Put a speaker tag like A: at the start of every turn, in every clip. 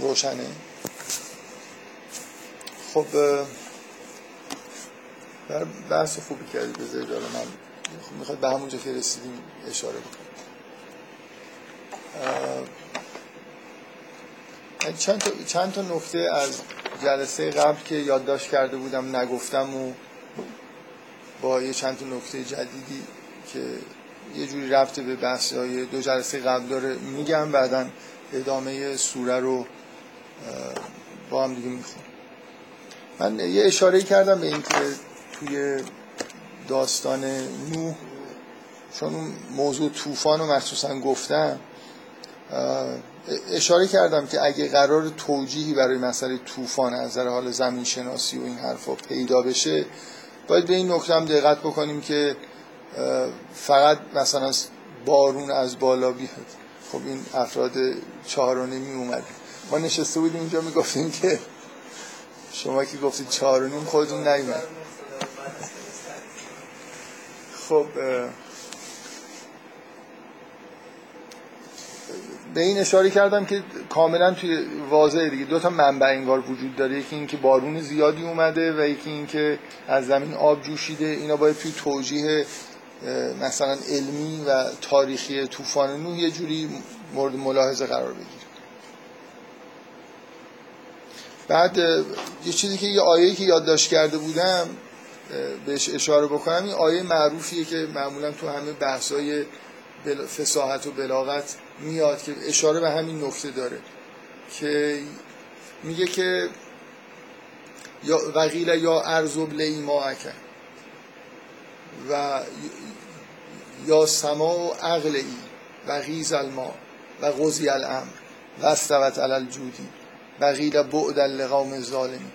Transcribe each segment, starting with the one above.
A: روشنه. خب بحث خوبی کردی بذارید حالا من خب می‌خواد به همونجا که رسیدیم اشاره بکنم. چند تا, چند تا نکته از جلسه قبل که یادداشت کرده بودم نگفتم و با یه چند تا نکته جدیدی که یه جوری رفته به بحث های دو جلسه قبل داره میگم بعدا ادامه سوره رو با هم دیگه می‌خونم من یه اشاره کردم به اینکه توی داستان نوح چون موضوع طوفان رو مخصوصا گفتم اشاره کردم که اگه قرار توجیهی برای مسئله طوفان از نظر حال زمین شناسی و این حرفا پیدا بشه باید به این نکته هم دقت بکنیم که فقط مثلا بارون از بالا بیاد. خب این افراد چهارانه می اومد ما نشسته بودیم اینجا می‌گفتیم که شما که گفتید چهارانیم خودتون نیومد. خب به این اشاره کردم که کاملا توی واضحه دیگه. دو تا منبع انگار وجود داره. یکی اینکه بارون زیادی اومده و یکی اینکه از زمین آب جوشیده. اینا باید توی توجیه مثلا علمی و تاریخی طوفان نوح یه جوری مورد ملاحظه قرار بگیره. بعد یه چیزی که یه آیه‌ای که یادداشت کرده بودم بهش اشاره بکنم این آیه معروفیه که معمولا تو همه بحث‌های فساحت و بلاغت میاد که اشاره به همین نکته داره که میگه که یا وقیل یا ارزب لی ما و یا سما و عقل ای و غیز الما و غزی الامر و استوت علی الجودی. و بعد لقوم ظالمی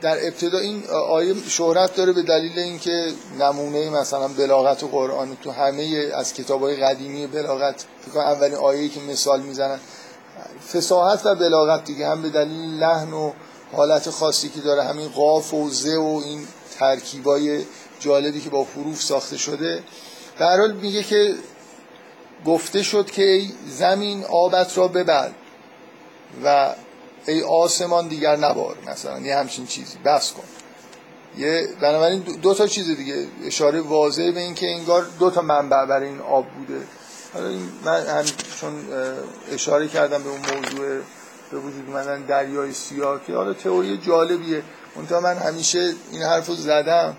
A: در ابتدا این آیه شهرت داره به دلیل اینکه نمونه مثلا بلاغت و قرآن تو همه از کتاب های قدیمی بلاغت فکر اولین آیه‌ای که مثال می‌زنن. فساحت و بلاغت دیگه هم به دلیل لحن و حالت خاصی که داره همین قاف و زه و این ترکیبای جالبی که با حروف ساخته شده. در حال میگه که گفته شد که زمین آبت را ببر و ای آسمان دیگر نبار مثلا یه همچین چیزی. بس کن. یه بنابراین دو تا چیز دیگه. اشاره واضحه به این که انگار دو تا منبع برای این آب بوده. حالا من هم چون اشاره کردم به اون موضوع به وجود اومدن دریای سیاه که حالا تئوری جالبیه. اونتا من همیشه این حرف رو زدم.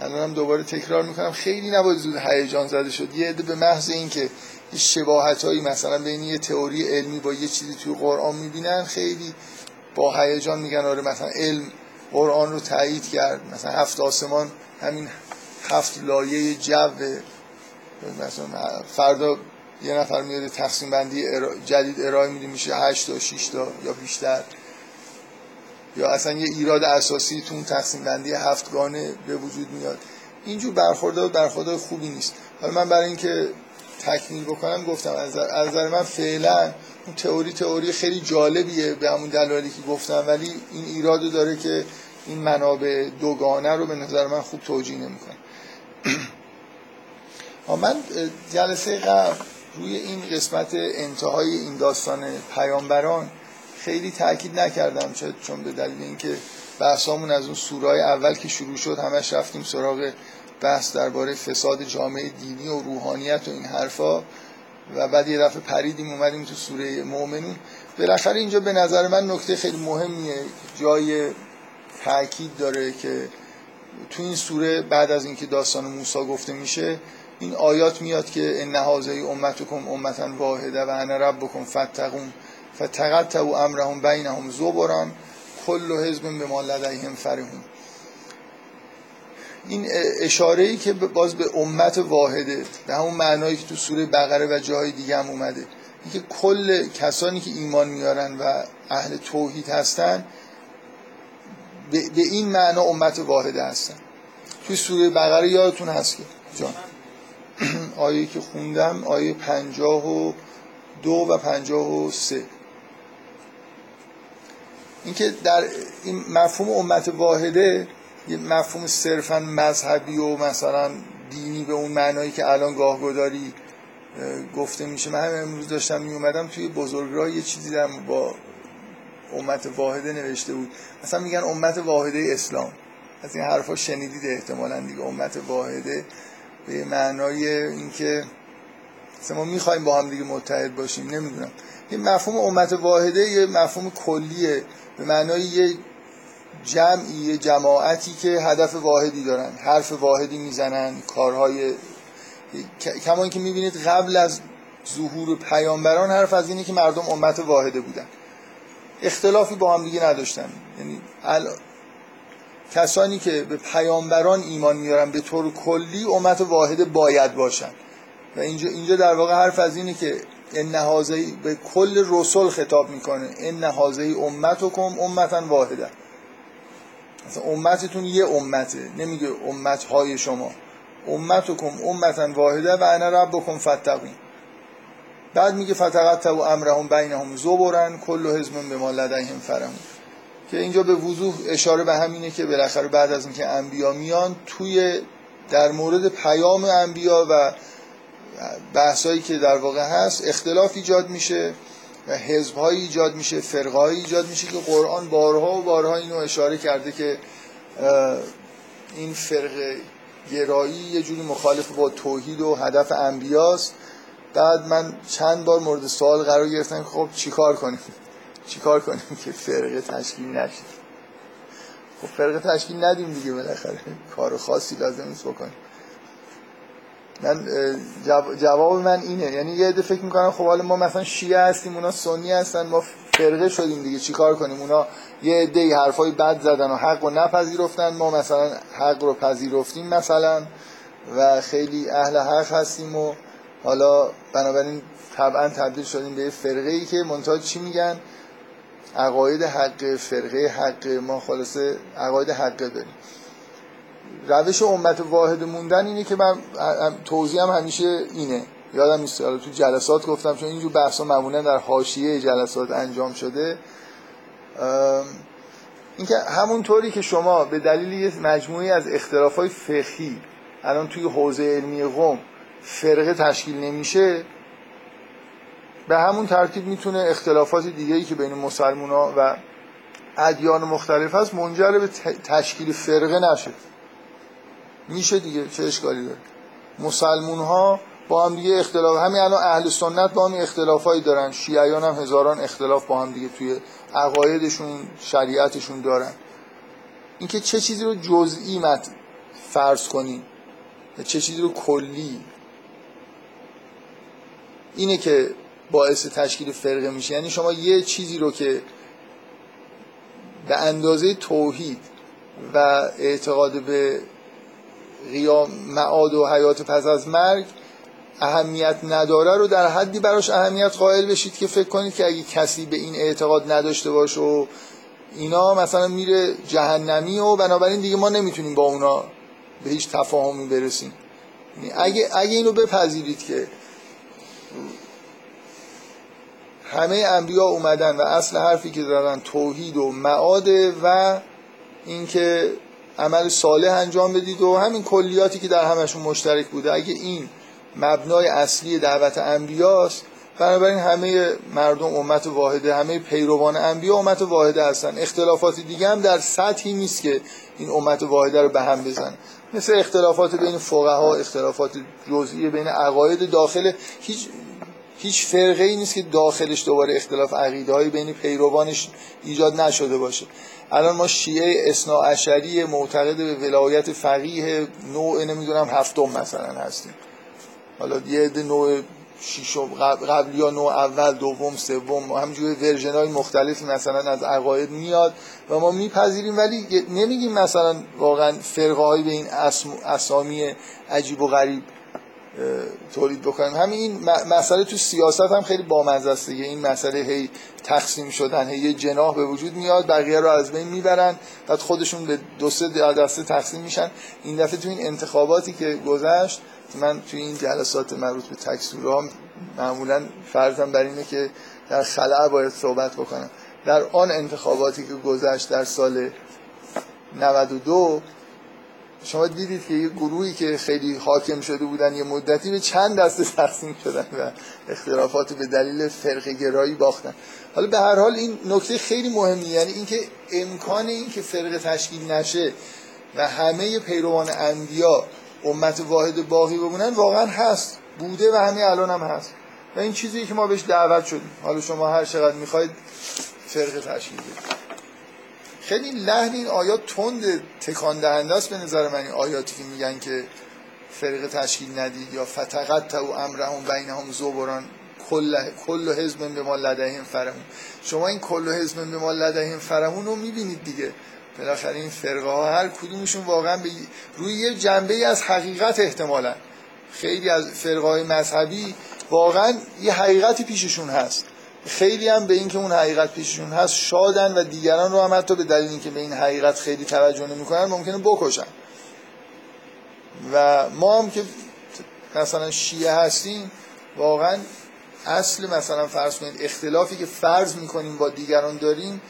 A: الانم دوباره تکرار می‌کنم. خیلی نباید زود هیجان زده شد. یه عده به محض اینکه شباهت هایی مثلا بین یه تئوری علمی با یه چیزی توی قرآن می‌بینن خیلی با هیجان میگن آره مثلا علم قرآن رو تایید کرد. مثلا هفت آسمان همین هفت لایه جو مثلا فردا یه نفر میاد تقسیم بندی جدید ارائه میده میشه 8 تا 6 تا یا بیشتر. یا اصلا یه ایراد اساسی تو اون تقسیم بندی هفتگانه به وجود میاد. اینجور برخوردار برخوردار خوبی نیست. حالا من برای اینکه تکمیل بکنم گفتم از نظر من فعلا اون تئوری تئوری خیلی جالبیه به همون دلایلی که گفتم ولی این ایرادو داره که این منابع دوگانه رو به نظر من خوب توجیه نمی‌کنه. من جلسه قبل روی این قسمت انتهای این داستان پیامبران خیلی تاکید نکردم چون به دلیل اینکه بحثامون از اون سورای اول که شروع شد همش رفتیم سراغ بحث درباره فساد جامعه دینی و روحانیت و این حرفا و بعد یه دفعه پریدیم اومدیم تو سوره مؤمنون. بالاخره اینجا به نظر من نکته خیلی مهمیه جای تاکید داره که تو این سوره بعد از اینکه داستان موسی گفته میشه این آیات میاد که ان هذه امتکم امتا واحده و انا ربکم فتقون فتقطعوا امرهم بینهم زبرا کل حزب به ما لدیهم فرحون. این اشاره ای که باز به امت واحده به همون معنایی که تو سوره بقره و جاهای دیگه هم اومده. اینکه کل کسانی که ایمان میارن و اهل توحید هستن به این معنا امت واحده هستن. توی سوره بقره یادتون هست که؟ جان. آیه که خوندم آیه پنجاه و دو و پنجاه و سه. اینکه در این مفهوم امت واحده یه مفهوم صرفا مذهبی و مثلا دینی به اون معنایی که الان گاهگداری گفته میشه. من هم امروز داشتم می اومدم توی بزرگراه یه چیزی دارم با امت واحده نوشته بود. مثلا میگن امت واحده اسلام. از این حرفا شنیدید احتمالا دیگه. امت واحده به معنای اینکه ما می‌خوایم با هم دیگه متحد باشیم نمی‌دونم. این مفهوم امت واحده یه مفهوم کلیه. به معنای یه جمعی جماعتی که هدف واحدی دارن حرف واحدی می‌زنن کارهای کما که می‌بینید قبل از ظهور پیامبران حرف از اینه که مردم امت واحده بودن. اختلافی با هم دیگه نداشتن. یعنی کسانی که به پیامبران ایمان میارن به طور کلی امت واحده باید باشن. و اینجا اینجا در واقع حرف از اینه که ان به کل رسول خطاب می‌کنه. ان هذه امتکم امتا واحده مثلا امتتون یه امته نمیگه امت های شما. امتکم امتا واحده و انا ربکم فتقین بعد میگه فتقطعوا امرهم بینهم زبرن کل حزب به ما لدیهم فرمون که اینجا به وضوح اشاره به همینه که بالاخره بعد از اینکه انبیا میان توی در مورد پیام انبیا و بحثایی که در واقع هست اختلاف ایجاد میشه. و حزبهایی ایجاد میشه فرقهایی ایجاد میشه که قرآن بارها و بارها اینو اشاره کرده که این فرق گرایی یه جوری مخالف با توحید و هدف انبیاست. بعد من چند بار مورد سوال قرار گرفتم خب چیکار کنیم؟ چیکار کنیم که فرقه تشکیل نشید خب فرقه تشکیل ندیم دیگه بالاخره کار خاصی لازم نیست بکنیم. من جواب من اینه. یعنی یه عده فکر می‌کنن خب حالا ما مثلا شیعه هستیم اونا سنی هستن ما فرقه شدیم دیگه چیکار کنیم؟ اونا یه عده حرفای بد زدن و حق رو نپذیرفتن ما مثلا حق رو پذیرفتیم مثلا و خیلی اهل حق هستیم و حالا بنابراین طبعا تبدیل شدیم به فرقه ای که منتها چی میگن؟ عقاید حق فرقه حق. ما خلاصه عقاید حقه داریم. روش امت واحد موندن اینه که من هم همیشه اینه. یادم نیست. حالا تو جلسات گفتم چون اینجور بحثا معمولا در حاشیه جلسات انجام شده. اینکه همونطوری که شما به دلیل یه مجموعی از اختلافای فقهی الان توی حوزه علمی قوم فرقه تشکیل نمیشه به همون ترتیب می‌تونه اختلافات دیگه ای که بین مسلمان ها و ادیان مختلف هست منجر به تشکیل فرقه نشه. میشه دیگه چه اشکالی داره. مسلمون ها با هم دیگه اختلاف همین الان اهل سنت با هم اختلافایی دارن. شیعیان هم هزاران اختلاف با هم دیگه توی عقایدشون شریعتشون دارن. اینکه چه چیزی رو جزئی مت فرض کنیم چه چیزی رو کلی اینه که باعث تشکیل فرقه میشه. یعنی شما یه چیزی رو که به اندازه توحید و اعتقاد به قیام معاد و حیات پس از مرگ اهمیت نداره رو در حدی براش اهمیت قائل بشید که فکر کنید که اگه کسی به این اعتقاد نداشته باشه و اینا مثلا میره جهنمی و بنابراین دیگه ما نمی‌تونیم با اونا به هیچ تفاهمی برسیم. یعنی اگه, اگه اینو بپذیرید که همه انبیا اومدن و اصل حرفی که دارن توحید و معاده و اینکه عمل صالح انجام بدید و همین کلیاتی که در همشون مشترک بوده. اگه این مبنای اصلی دعوت انبیاست بنابراین همه مردم امت واحده همه پیروان انبیا امت واحده هستن. اختلافات دیگه هم در سطحی نیست که این امت واحده رو به هم بزن مثل اختلافات بین فقها اختلافات جزئی بین عقاید داخل هیچ هیچ فرقه ای نیست که داخلش دوباره اختلاف عقیده های بین پیروانش ایجاد نشده باشه. الان ما شیعه اصنا اشری معتقد به ولایت فقیه نوع نمی‌دونم هفتم مثلا هستیم. حالا یه عده نوع شیشم قبل یا نوع اول دوم سوم همینجوری ورژن های مختلفی مثلا از عقاید میاد و ما میپذیریم ولی نمیگیم مثلا واقعا فرقه به این اسامی عجیب و غریب تولید بکنیم همین مسئله تو سیاست هم خیلی بامزه است دیگه. این مسئله هی تقسیم شدن هی یه جناح به وجود میاد بقیه رو از بین می‌برن بعد خودشون به دو سه دسته تقسیم میشن. این دفعه تو این انتخاباتی که گذشت من توی این جلسات مربوط به تکسور معمولا فرضم بر اینه که در خلع باید صحبت بکنم. در آن انتخاباتی که گذشت در سال 92 شما دیدید که یه گروهی که خیلی حاکم شده بودن یه مدتی به چند دسته تقسیم شدن و اختلافات به دلیل فرق گرایی باختن. حالا به هر حال این نکته خیلی مهمی یعنی اینکه امکان این که فرقه تشکیل نشه و همه پیروان انبیا امت واحد باقی بمونن واقعا هست بوده و همه الان هم هست. و این چیزی که ما بهش دعوت شدیم. حالا شما هر چقدر می‌خواید فرقه تشکیل بدید. خیلی لحن این آیات تند تکان دهنده است به نظر من این آیاتی که میگن که فرقه تشکیل ندید یا فتقت و امرهم بینهم زبران کل کل حزب به ما لدهیم فرمون شما این کل حزب به ما لدهیم فرمون رو می‌بینید دیگه. بالاخره این فرقه ها هر کدومشون واقعا به روی یه جنبه ای از حقیقت احتمالا. خیلی از فرقه های مذهبی واقعا یه حقیقتی پیششون هست. خیلی هم به اینکه اون حقیقت پیششون هست شادن و دیگران رو هم حتی به دلیل اینکه به این حقیقت خیلی توجه نمی‌کنن ممکنه بکشن. و ما هم که مثلا شیعه هستیم واقعا اصل مثلا فرض کنید اختلافی که فرض می‌کنیم با دیگران داریم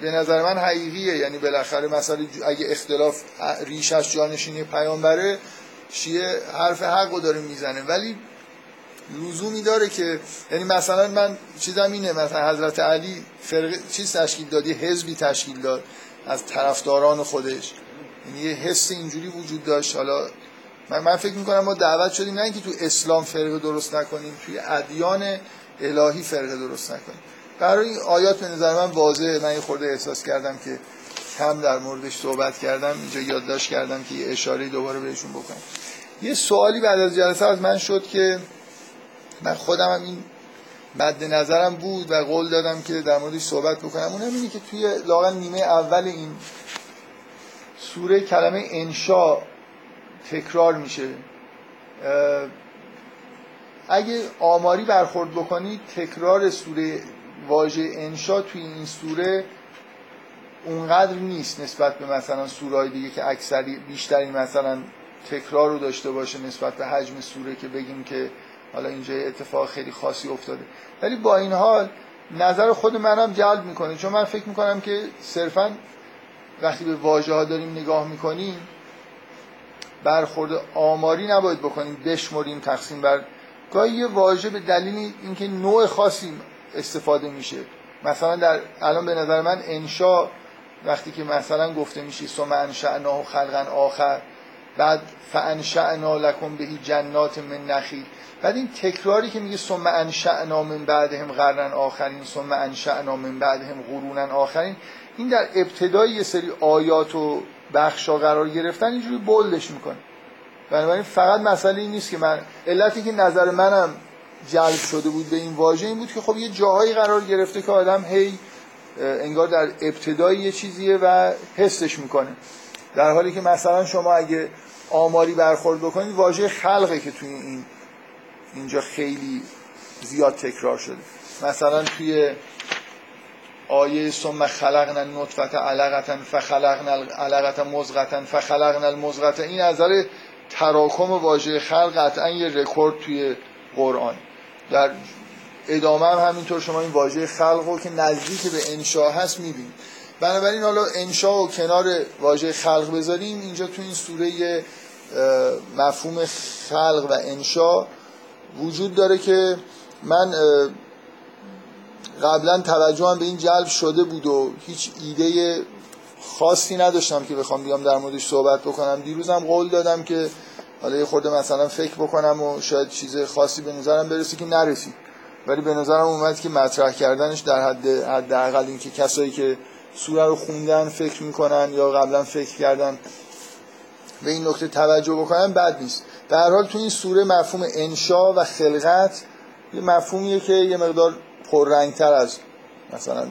A: به نظر من حقیقیه. یعنی بالاخره مثلا اگه اختلاف ریشش جانشینی پیامبره شیعه حرف حق رو داره می‌زنه. ولی لزومی داره که یعنی مثلا من چیزم اینه مثلا حضرت علی فرق چیز تشکیل داد یه حزبی تشکیل داد از طرفداران خودش. یعنی یه حس اینجوری وجود داشت. حالا من, من فکر می‌کنم ما دعوت شدیم نه اینکه تو اسلام فرقه درست نکنیم توی ادیان الهی فرقه درست نکنیم. برای این آیات به نظر من واضحه. من یه خورده احساس کردم که کم در موردش صحبت کردم اینجا یادداشت کردم که یه اشاره دوباره بهشون بکنم. یه سوالی بعد از جلسه از من شد که من خودم هم این مد نظرم بود و قول دادم که در موردش صحبت بکنم. اونم اینه که توی لاغن نیمه اول این سوره کلمه انشا تکرار میشه. اگه آماری برخورد بکنید تکرار سوره واژه انشا توی این سوره اونقدر نیست نسبت به مثلا سورهای دیگه که اکثری بیشتری مثلا تکرار رو داشته باشه نسبت به حجم سوره که بگیم که حالا اینجا اتفاق خیلی خاصی افتاده. ولی با این حال نظر خود منم جلب می‌کنه. چون من فکر می‌کنم که صرفا وقتی به واژه ها داریم نگاه می‌کنیم برخورد آماری نباید بکنیم بشمریم تقسیم بر. گاهی یه واژه به دلیل اینکه نوع خاصی استفاده میشه. مثلا در الان به نظر من انشا وقتی که مثلا گفته میشه ثم انشأناه خلقا آخر بعد فانشأنا لکم بهی جنات من نخیل. بعد این تکراری که میگه ثم انشأنا من بعدهم قرن آخرین ثم انشأنا من بعدهم قرونن آخرین این در ابتدای یه سری آیات و بخشا قرار گرفتن اینجوری بولدش می‌کنه. بنابراین فقط مسئله این نیست که من علتی که نظر منم جلب شده بود به این واژه این بود که خب یه جاهایی قرار گرفته که آدم هی انگار در ابتدای یه چیزیه و حسش می‌کنه. در حالی که مثلا شما اگه آماری برخورد بکنید واژه خلقه که توی این اینجا خیلی زیاد تکرار شده. مثلا توی آیه ثم خلقنا النطفه علقه فخلقنا العلقه مزغه فخلقنا المزغه این نظر تراکم واژه خلق قطعا یه رکورد توی قرآن. در ادامه هم همینطور شما این واژه خلق رو که نزدیک به انشا هست می‌بینید. بنابراین حالا انشا و کنار واژه خلق بذاریم اینجا تو این سوره مفهوم خلق و انشا وجود داره که من قبلا توجهم به این جلب شده بود و هیچ ایده خاصی نداشتم که بخوام بیام در موردش صحبت بکنم. دیروزم قول دادم که حالا یه خورده مثلا فکر بکنم و شاید چیز خاصی به نظرم برسه که نرسید. ولی به نظرم اومد که مطرح کردنش در حد حداقل اینکه کسایی که سوره رو خوندن فکر می‌کنن یا قبلا فکر کردن به این نکته توجه بکنن بد نیست. در حال تو این سوره مفهوم انشا و خلقت یه مفهومیه که یه مقدار پررنگتر از مثلا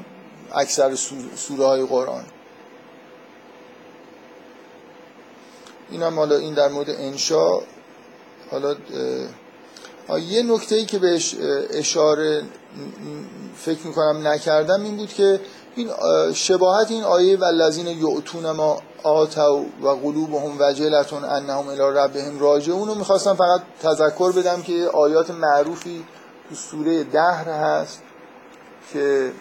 A: اکثر سوره های قرآن. این هم حالا این در مورد انشا. حالا یه نکته ای که بهش اشاره فکر می‌کنم نکردم این بود که این شباهت این آیه و لذین یعتون ما آتو و قلوبهم وجلتون انهم الى ربهم راجعون رو می‌خواستم فقط تذکر بدم که آیات معروفی تو سوره دهر هست که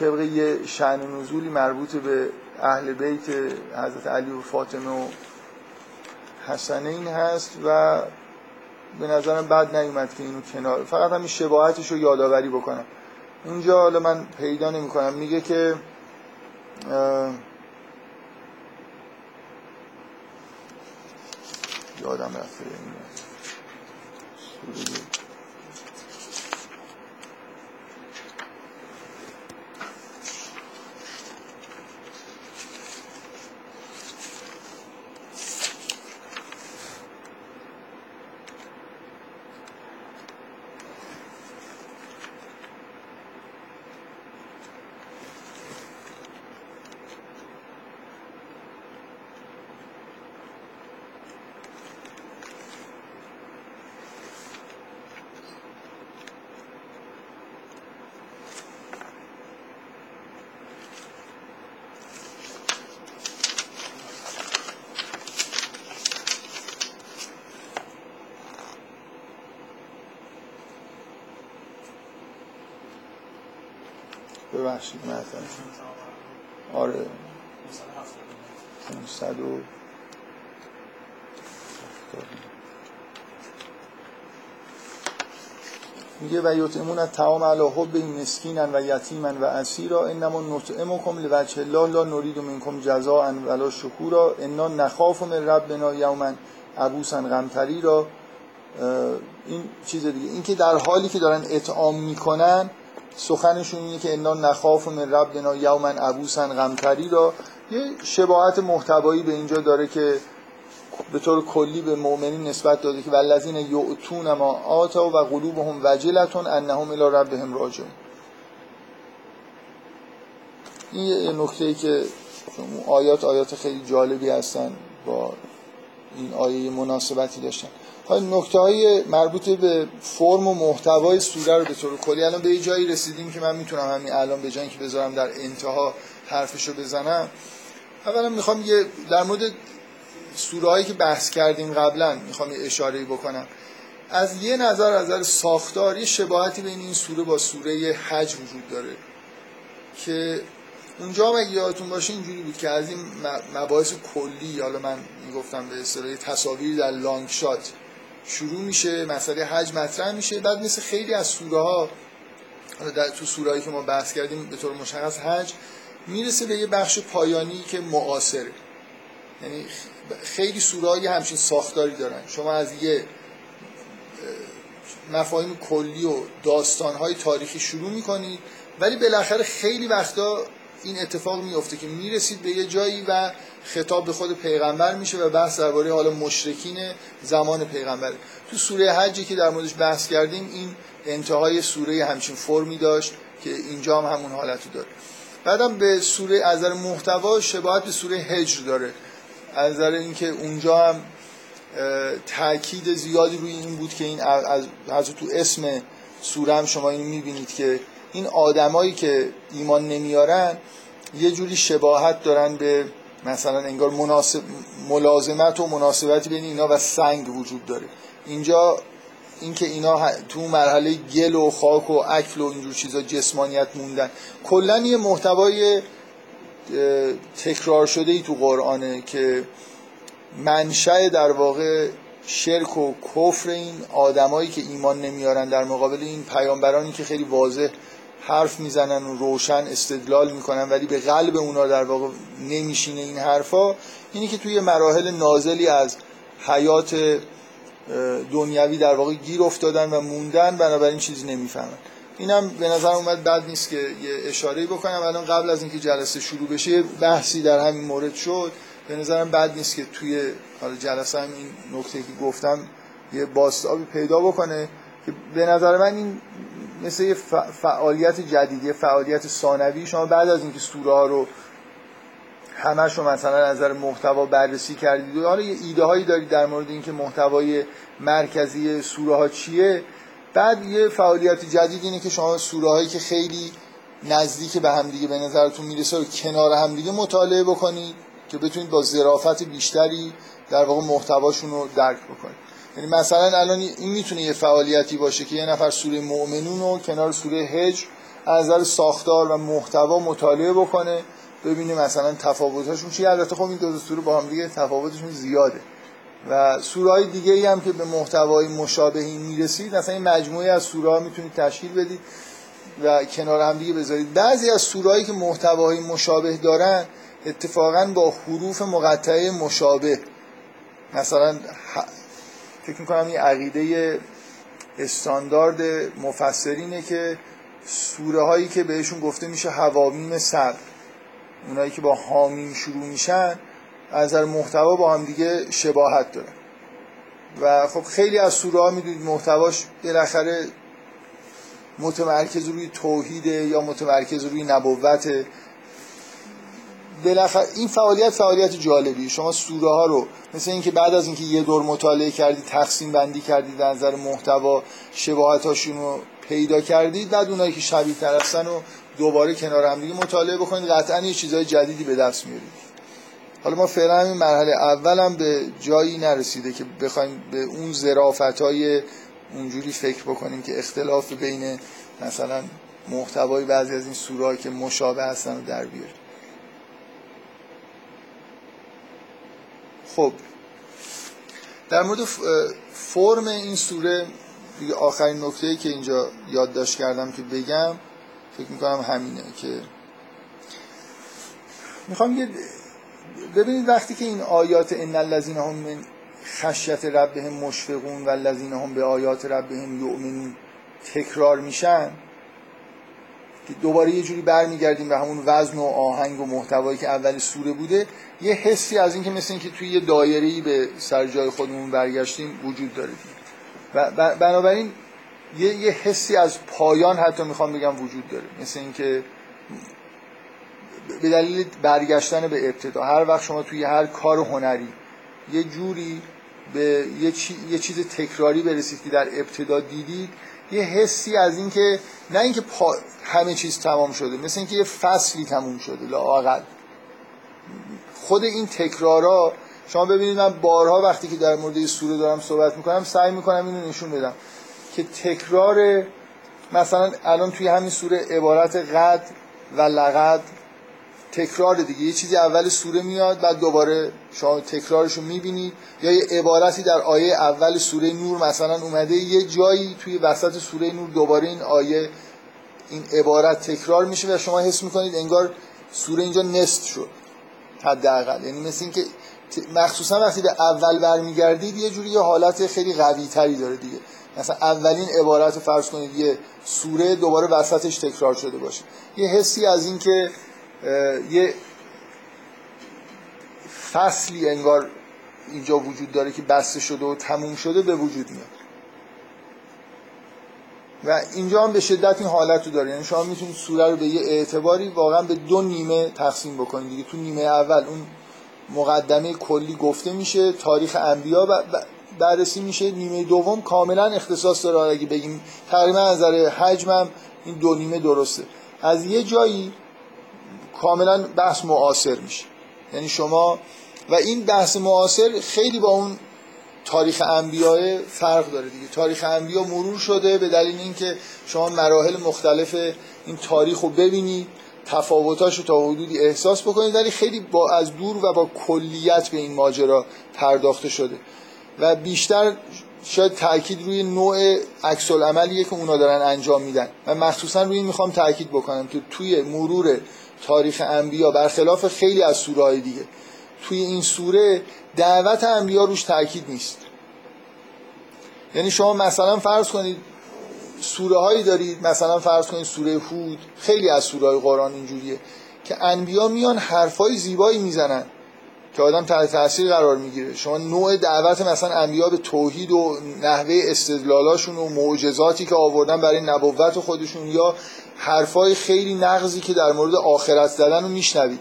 A: طبق یه شعن نزولی مربوط به اهل بیت حضرت علی و فاطمه و حسنین هست و به نظرم بد نیومد که اینو کنار فقط همین شباهتش رو یادآوری بکنم. اینجا حالا من پیدا نمی کنم میگه که یادم رفته. ببخشید مثلا آره. صد و میگه و یطعمون الطعام علی حب مسکینا و یتیما و اسیرا انما نطعمکم لوجه الله لا نريد منکم جزاء ولا شکورا انا نخاف من ربنا یوما عبوسا غمتری را. این چیز دیگه. این که در حالی که دارن اطعام می‌کنن سخنشون اینه که انا نخاف من ربنا یوما عبوسا غمتری را. یه شباهت محتوایی به اینجا داره که به طور کلی به مؤمنین نسبت داده که والذین یؤتون ما آتا و قلوبهم وجلتون انهم الی ربهم راجعون. این یه نکته ای که آیات آیات خیلی جالبی هستن با این آیه مناسبتی داشتن. نکته های مربوط به فرم و محتوای سوره رو به طور کلی الان به یه جایی رسیدیم که من می‌تونم همین الان به جایی که بذارم در انتها حرفشو بزنم اولا می‌خوام یه در مورد سوره که بحث کردیم قبلا می‌خوام یه اشاره بکنم. از یه نظر از نظر ساختار یه شباهتی بین این سوره با سوره حج وجود داره که اونجا هم اگه یادتون باشه اینجوری بود که از این مباحث کلی حالا من می‌گفتم به اصطلاح تصاویر در لانگ شات شروع میشه مسئله حج مطرح میشه. بعد مثل خیلی از سوره ها در تو سوره که ما بحث کردیم به طور مشخص حج می‌رسه به یه بخش پایانی که معاصره یعنی خیلی سوره همچین ساختاری دارن. شما از یه مفاهیم کلی و داستانهای تاریخی شروع می‌کنید ولی بالاخره خیلی وقتا این اتفاق میفته که می‌رسید به یه جایی و خطاب به خود پیغمبر میشه و بحث درباره حالا مشرکین زمان پیغمبر. تو سوره حجی که در موردش بحث کردیم این انتهای سوره همچین فرمی داشت که اینجا هم همون حالتو داره. بعدم به سوره از محتوا شباهت به سوره هجر داره. از نظر اینکه اونجا هم تاکید زیادی روی این بود که این از تو اسم سوره هم شما اینو می‌بینید که این آدمایی که ایمان نمیارن یه جوری شباهت دارن به مثلا انگار مناسب ملازمت و مناسبتی بین اینا و سنگ وجود داره. اینجا اینکه اینا تو مرحله گل و خاک و اکل و اینجور چیزا جسمانیت موندن. کلا یه محتوای تکرار شده ای تو قرآنه که منشأ در واقع شرک و کفر این آدمایی که ایمان نمیارن در مقابل این پیامبرانی که خیلی واضح حرف می‌زنن و روشن استدلال می‌کنن ولی به قلب اونا در واقع نمیشینه این حرفا. اینی که توی مراحل نازلی از حیات دنیوی در واقع گیر افتادن و موندن بنابراین چیزی نمی‌فهمن. اینم به نظر اومد بد نیست که یه اشاره بکنم. الان قبل از اینکه جلسه شروع بشه بحثی در همین مورد شد. به نظرم بد نیست که توی حالا جلسه هم این نکته که گفتم یه باستابی پیدا بکنه. که به نظر من این مثل یه فعالیت جدیدی فعالیت ثانوی. شما بعد از اینکه سوره ها رو همش رو مثلا نظر محتوا بررسی کردید و حالا یه ایده هایی دارید در مورد اینکه محتوای مرکزی سوره ها چیه. بعد یه فعالیت جدید اینه که شما سوره هایی که خیلی نزدیک به همدیگه به نظرتون می‌رسه و کنار همدیگه مطالعه بکنید که بتونید با ظرافت بیشتری در واقع محتواشون رو درک بکنید. یعنی مثلا الان این می‌تونه یه فعالیتی باشه که یه نفر سوره مؤمنون رو کنار سوره هجر از نظر ساختار و محتوا مطالعه بکنه ببینیم مثلا تفاوتاشون چیه. البته خب این دو سوره با هم دیگه تفاوتشون زیاده. و سوره های دیگه ای هم که به محتوای مشابهی می‌رسید مثلا این مجموعه از سوره ها می‌تونید تشکیل بدید و کنار هم دیگه بذارید. بعضی از سورهایی که محتوای مشابه دارن اتفاقا با حروف مقطعه مشابه. مثلا فکر می‌کنم این عقیده استاندارد مفسرینه که سوره هایی که بهشون گفته میشه هوامیم صدر اونایی که با حامیم شروع میشن از نظر محتوا با هم دیگه شباهت دارن. و خب خیلی از سوره ها می‌دونید محتواش بالاخره متمرکز روی توحیده یا متمرکز روی نبوته. بالاخره این فعالیت فعالیت جالبی شما سوره ها رو مثل اینکه بعد از اینکه یه دور مطالعه کردید تقسیم بندی کردید از نظر محتوا شباهتاشون رو پیدا کردید بعد اونایی که شبیه تر هستن و دوباره کنار هم دیگه مطالعه بکنید قطعا یه چیزای جدیدی به دست میارید حالا ما فعلا این مرحله اولم به جایی نرسیده که بخوایم به اون ظرافت های اونجوری فکر بکنیم که اختلاف بین مثلا محتوای بعضی از این سوره که مشابه هستن رو در بیاریم. خب در مورد فرم این سوره دیگه آخرین نکته که اینجا یادداشت کردم که بگم فکر می‌کنم همینه که می‌خوام یه ببینید وقتی که این آیات ان الذين هم من خشیت ربهم مشفقون و الذين هم به آیات ربهم یؤمنون تکرار میشن دوباره یه جوری برمیگردیم به همون وزن و آهنگ و محتوایی که اول سوره بوده یه حسی از این که مثل اینکه توی یه دایره‌ای به سر جای خودمون برگشتیم وجود داره. و بنابراین یه, یه حسی از پایان حتی می‌خوام بگم وجود داره. مثل اینکه به دلیل برگشتن به ابتدا هر وقت شما توی هر کار هنری یه جوری به یه چیز تکراری برسید که در ابتدا دیدید یه حسی از اینکه نه اینکه پا... همه چیز تمام شده مثل اینکه یه فصلی تموم شده لااقل. خود این تکرارا شما ببینید من بارها وقتی که در مورد سوره دارم صحبت می‌کنم سعی می‌کنم اینو نشون بدم که تکرار مثلا الان توی همین سوره عبارت قد و لقد تکرار دیگه. یه چیزی اول سوره میاد بعد دوباره شما تکرارش رو می‌بینید. یا یه عبارتی در آیه اول سوره نور مثلا اومده یه جایی توی وسط سوره نور دوباره این آیه این عبارت تکرار میشه و شما حس می‌کنید انگار سوره اینجا نست شد. حداقل. یعنی مثل اینکه مخصوصا وقتی به اول برمیگردید یه جوری یه حالت خیلی قوی تری داره دیگه. مثلا اولین عبارت فرض کنید یه سوره دوباره وسطش تکرار شده باشه. یه حسی از این که یه فصلی انگار اینجا وجود داره که بسته شده و تموم شده به وجود میاد. و اینجا هم به شدت این حالت رو داره. یعنی شما می‌تونید سوره رو به یه اعتباری واقعا به دو نیمه تقسیم بکنید دیگه. تو نیمه اول اون مقدمه کلی گفته میشه تاریخ انبیا بررسی میشه. نیمه دوم کاملا اختصاص داره. اگه بگیم تقریبا از نظر حجمم این دو نیمه درسته. از یه جایی کاملا بحث معاصر میشه. یعنی شما و این بحث معاصر خیلی با اون تاریخ انبیاء فرق داره دیگه. تاریخ انبیا مرور شده به دلیل اینکه شما مراحل مختلف این تاریخ رو ببینید تفاوتاش رو تا حدودی احساس بکنید ولی خیلی با از دور و با کلیت به این ماجرا پرداخته شده. و بیشتر شاید تاکید روی نوع عکس عملیه که اونا دارن انجام میدن. و مخصوصا روی این می‌خوام تاکید بکنم که توی مرور تاریخ انبیا برخلاف خیلی از سوره های دیگه توی این سوره دعوت انبیا روش تاکید نیست. یعنی شما مثلا فرض کنید سوره هایی دارید مثلا فرض کنید سوره هود خیلی از سوره های قرآن اینجوریه که انبیا میان حرفای زیبایی می‌زنن که آدم تحت تاثیر قرار می‌گیره. شما نوع دعوت مثلا انبیا به توحید و نحوه استدلالاشون و معجزاتی که آوردن برای نبوت خودشون یا حرفای خیلی نقضی که در مورد آخرت زدن رو میشنوید.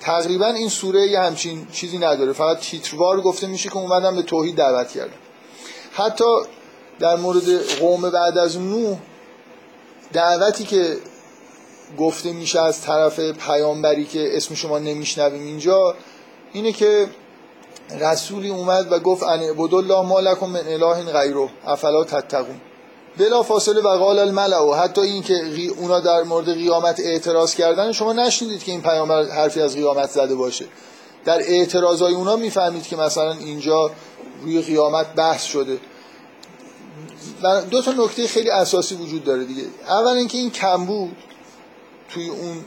A: تقریبا این سوره یه همچین چیزی نداره. فقط تیتروار گفته میشه که اومدن به توحید دعوت کردن. حتی در مورد قوم بعد از نوح دعوتی که گفته میشه از طرف پیامبری که اسم شما نمیشنویم اینجا اینه که رسولی اومد و گفت ان الله ما لکم من اله غیره افلا تتقون. بلا فاصله و قال الملع و حتی این که اونا در مورد قیامت اعتراض کردن شما نشنیدید که این پیامبر حرفی از قیامت زده باشه. در اعتراضای اونا می‌فهمید که مثلا اینجا روی قیامت بحث شده. دو تا نکته خیلی اساسی وجود داره دیگه. اول اینکه این کمبود توی اون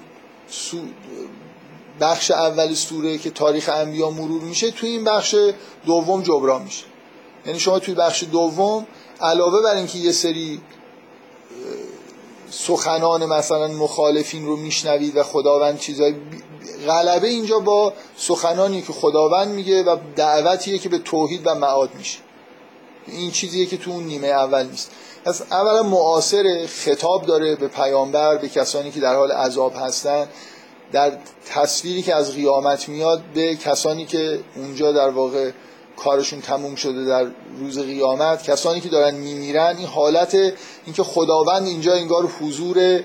A: بخش اولی سوره که تاریخ انبیا مرور میشه توی این بخش دوم جبران میشه. یعنی شما توی بخش دوم علاوه بر اینکه یه سری سخنان مثلا مخالفین رو میشنوید و خداوند چیزای غلبه اینجا با سخنانی که خداوند میگه و دعوتیه که به توحید و معاد میشه. این چیزیه که تو اون نیمه اول نیست. پس اولا معاصر خطاب داره به پیامبر به کسانی که در حال عذاب هستن. در تصویری که از قیامت میاد به کسانی که اونجا در واقع کارشون تموم شده در روز قیامت. کسانی که دارن میمیرن این حالت اینکه خداوند اینجا انگار حضور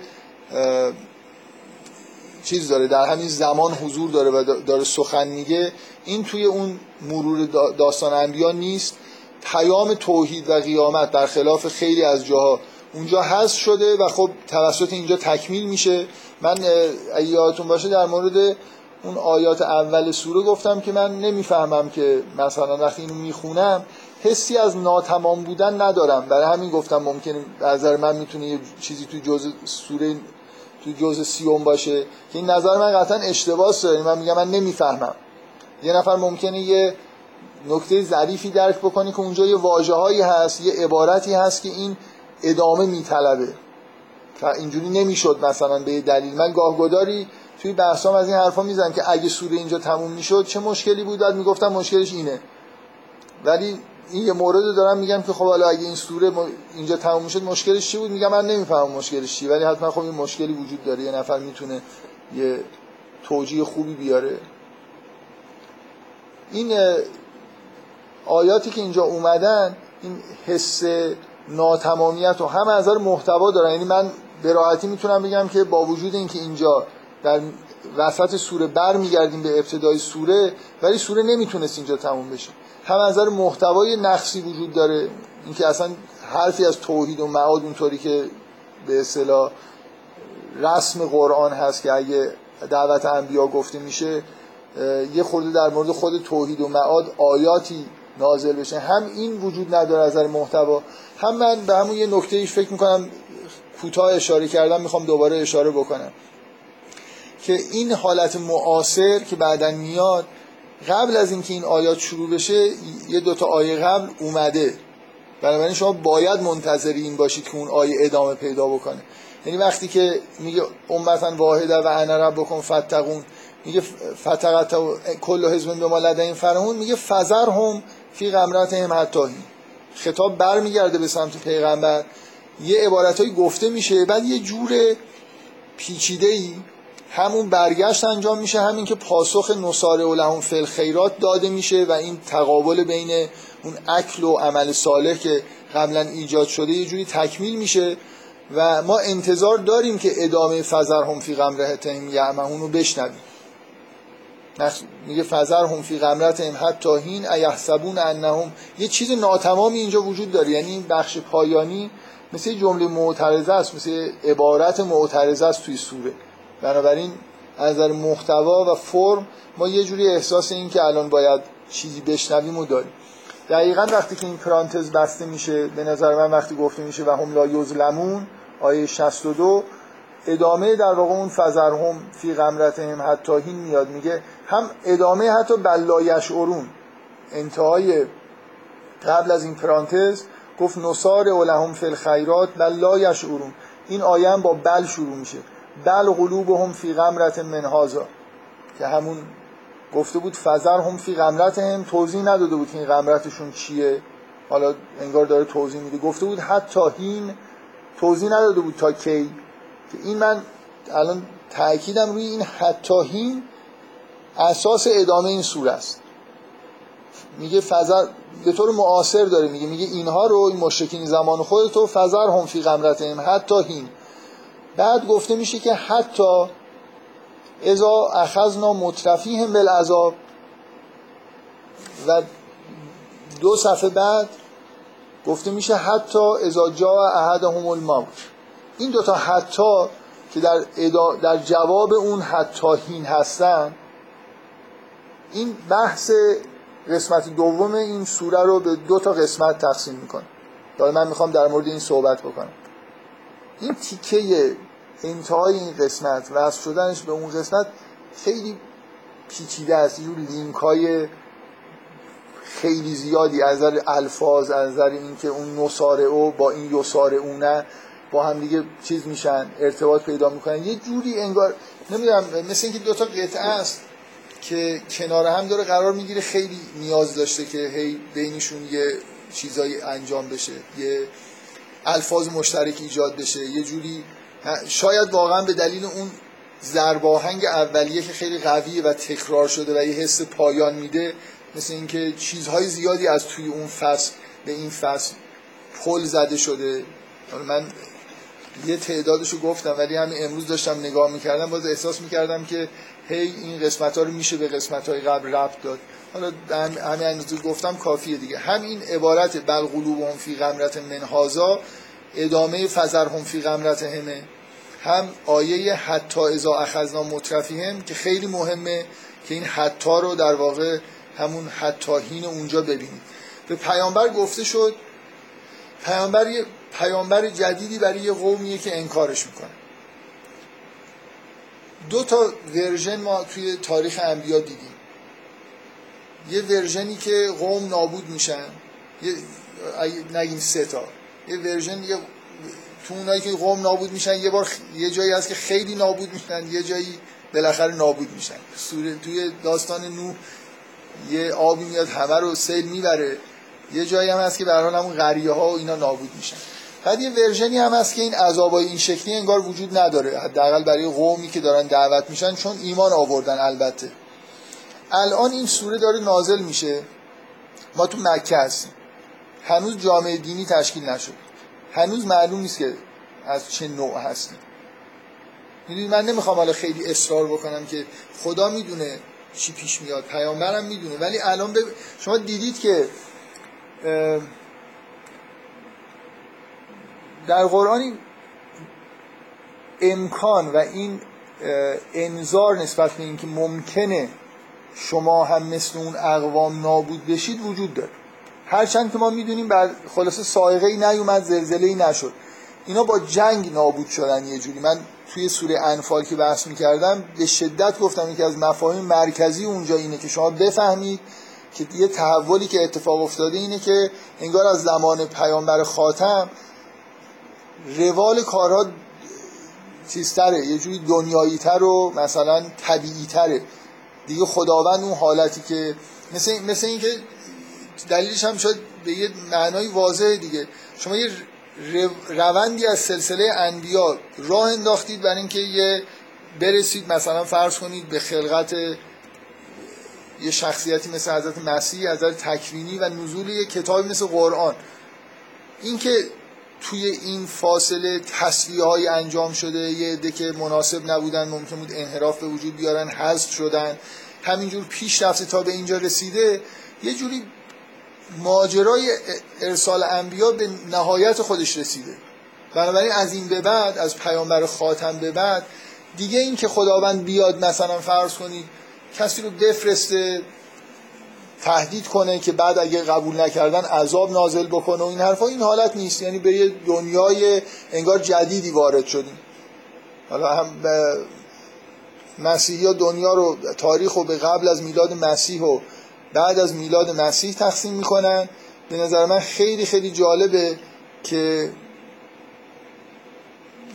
A: چیز داره در همین زمان حضور داره و داره سخن میگه. این توی اون مرور داستان انبیا نیست. پیام توحید و قیامت در خلاف خیلی از جاها اونجا هست شده و خب توسط اینجا تکمیل میشه. من اگه یادتون باشه در مورد اون آیات اول سوره گفتم که من نمی‌فهمم که مثلا وقتی اینو می‌خونم حسی از ناتمام بودن ندارم. برای همین گفتم ممکنه نظر من می‌تونه یه چیزی توی جز سوره توی جز سیوم باشه. که این نظر من قطعا اشتباه داره. من میگم من نمی‌فهمم. یه نفر ممکنه یه نکته ظریفی درک بکنه که اونجا یه واجه هایی هست یه عبارتی هست که این ادامه میطلبه. اینجوری نمی‌شد مثلا به دلیل. من گاهگداری توی بحثام از این حرفا می‌زنم که اگه سوره اینجا تموم می‌شد چه مشکلی بود؟ بعد می‌گفتم مشکلش اینه. ولی این یه مورد دارم میگم که خب حالا اگه این سوره اینجا تموم می‌شد مشکلش چی بود؟ میگم من نمی‌فهمم مشکلش چی ولی حتما خب این مشکلی وجود داره. یه نفر می‌تونه یه توجیه خوبی بیاره. این آیاتی که اینجا اومدن این حس ناتمامیت و هم از محتوا دارن. یعنی من به راحتی می‌تونم بگم که با وجود اینکه اینجا در وسط سوره بر میگردیم به ابتدای سوره ولی سوره نمی‌تونست اینجا تموم بشه. هم از نظر محتوای نقصی وجود داره اینکه اصلا حرفی از توحید و معاد اونطوری که به اصطلاح رسم قرآن هست که اگه دعوت انبیا گفته میشه یه خورده در مورد خود توحید و معاد آیاتی نازل بشه. هم این وجود نداره از نظر محتوا. هم من به همون یه نکته ایش فکر می‌کنم کوتاه اشاره کردم می‌خوام دوباره اشاره بکنم. که این حالت معاصر که بعدا میاد قبل از اینکه این آیات شروع بشه یه دوتا آیه قبل اومده. بنابراین شما باید منتظر این باشید که اون آیه ادامه پیدا بکنه. یعنی وقتی که میگه امتا واحده و انا ربکم فتقون میگه فتقت کل حزب به ما لدین فرمون میگه فزر هم فی غمرت هم حتی. خطاب برمیگرده به سمت پیغمبر. یه عبارتهایی گفته میشه بعد یه جور پیچیده ای همون برگشت انجام میشه همین که پاسخ نصاره و لهم فل خیرات داده میشه و این تقابل بین اون اکل و عمل صالح که قبلا ایجاد شده یه جوری تکمیل میشه و ما انتظار داریم که ادامه فزر هم فی غمرتهم یعمهون رو بشنویم. میگه فزر هم فی غمرتهم حتی هین ایحسبون انهم. یه چیز ناتمامی اینجا وجود داره یعنی این بخش پایانی مثل جمله معترضه است مثل عبارت معترضه است توی سوره. بنابراین از نظر محتوا و فرم ما یه جوری احساس این که الان باید چیزی بشنویم و داریم. دقیقا وقتی که این پرانتز بسته میشه به نظر من وقتی گفته میشه و هم لا یظلمون آیه 62 ادامه در واقع اون فزرهم فی غمرتهم حتی هین میاد میگه هم ادامه حتی بلا یشعرون. انتهای قبل از این پرانتز گفت نصار ولهم فی الخیرات بلا یشعرون. این آیه هم با بل شروع میشه. بل قلوبهم فی غمرت من هازا که همون گفته بود فزر هم فی غمرت هم توضیح نداده بود که این غمرتشون چیه. حالا انگار داره توضیح میده. گفته بود حتی هین توضیح نداده بود تا کی. که این من الان تاکیدم روی این حتی هین اساس ادامه این سوره است. میگه فزر به طور معاصر داره میگه. میگه اینها رو این مشرکین زمان خودتو فزر هم فی غمرتهم حتی هین بعد گفته میشه که حتی ازا اخذنا مترفیهم بالعذاب و دو صفحه بعد گفته میشه حتی اذا جا احدهم الموت. این دوتا حتی که در, در جواب اون حتاهین هستن این بحث قسمت دوم این سوره رو به دو تا قسمت تقسیم می‌کنه. داره من می‌خوام در مورد این صحبت بکنم. این تیکه انتهای این قسمت وصل شدنش به اون قسمت خیلی پیچیده است. یه لینک های خیلی زیادی از نظر الفاظ از نظر اینکه اون او با این اونه با هم دیگه چیز میشن ارتباط پیدا می‌کنن. یه جوری انگار نمی‌دونم مثل اینکه دو تا قطعه است که کنار هم داره قرار می‌گیره خیلی نیاز داشته که هی بینشون یه چیزایی انجام بشه یه الفاظ مشترک ایجاد بشه یه جوری شاید واقعا به دلیل اون زرباهنگ اولیه که خیلی قویه و تکرار شده و یه حس پایان میده مثل اینکه چیزهای زیادی از توی اون فصل به این فصل پل زده شده. من یه تعدادشو گفتم ولی همین امروز داشتم نگاه می‌کردم باز احساس می‌کردم که هی این قسمت ها رو میشه به قسمت های قبل ربط داد. حالا همین اندازه گفتم کافیه دیگه. هم این عبارت بل هم فی غمرت منهازا ادامه هم فی غمرت همه. هم آیه حتی ازا اخذنا مترفیهم که خیلی مهمه که این حتی رو در واقع همون حتاهین اونجا ببینید به پیامبر گفته شد پیامبر یه پیامبر جدیدی برای یه قومیه که انکارش می‌کنه. دو تا version ما توی تاریخ انبیا دیدیم. یه version ی که قوم نابود میشن یه نگیم سه تا. یه version یه تو اونایی که قوم نابود میشن یه بار یه جایی هست که خیلی نابود میشن یه جایی بالاخره نابود میشن. سوره توی داستان نوح یه آبی میاد همه رو سیل می‌بره. یه جایی هم هست که به هر حال همون قریه ها و اینا نابود میشن. بعد یه version ی هم هست که این عذابای این شکلی انگار وجود نداره. حداقل برای قومی که دارن دعوت میشن چون ایمان آوردن البته. الان این سوره داره نازل میشه. ما تو مکه هستیم. هنوز جامعه دینی تشکیل نشد. هنوز معلوم نیست که از چه نوع هستیم. می‌دونی من نمی‌خوام حالا خیلی اصرار بکنم که خدا می‌دونه چی پیش میاد پیامبرم می‌دونه. ولی الان به شما دیدید که در قرآن امکان و این انظار نسبت به اینکه ممکنه شما هم مثل اون اقوام نابود بشید وجود داره. هرچند که ما می‌دونیم بعد خلاصه سایقه ای نیومد زلزله ای نشد. اینا با جنگ نابود شدن یه جوری. من توی سوره انفال که بحث می‌کردم به شدت گفتم یکی از مفاهیم مرکزی اونجا اینه که شما بفهمید که یه تحولی که اتفاق افتاده اینه که انگار از زمان پیامبر خاتم روال کارها چیزتره یه جوری دنیایی تر و مثلا طبیعی تره دیگه خداوند اون حالتی که مثل, مثل این که دلیلش هم شاید به یه معنای واضح دیگه. شما یه روندی از سلسله انبیا راه انداختید برای اینکه یه برسید مثلا فرض کنید به خلقت یه شخصیتی مثل حضرت مسیح از تکوینی و نزول یه کتابی مثل قرآن. اینکه توی این فاصله تصویه های انجام شده یه عده که مناسب نبودن ممکن بود انحراف به وجود بیارن حذف شدن همینجور پیش رفته تا به اینجا رسیده یه جوری ماجرای ارسال انبیا به نهایت خودش رسیده. بنابراین از این به بعد از پیامبر خاتم به بعد دیگه این که خداوند بیاد مثلا فرض کنید کسی رو بفرسته تهدید کنه که بعد اگه قبول نکردن عذاب نازل بکنه و این حرفا این حالت نیست. یعنی به یه دنیای انگار جدیدی وارد شدیم. حالا هم مسیحی ها دنیا رو تاریخ رو به قبل از میلاد مسیح و بعد از میلاد مسیح تقسیم می‌کنن. به نظر من خیلی خیلی جالبه که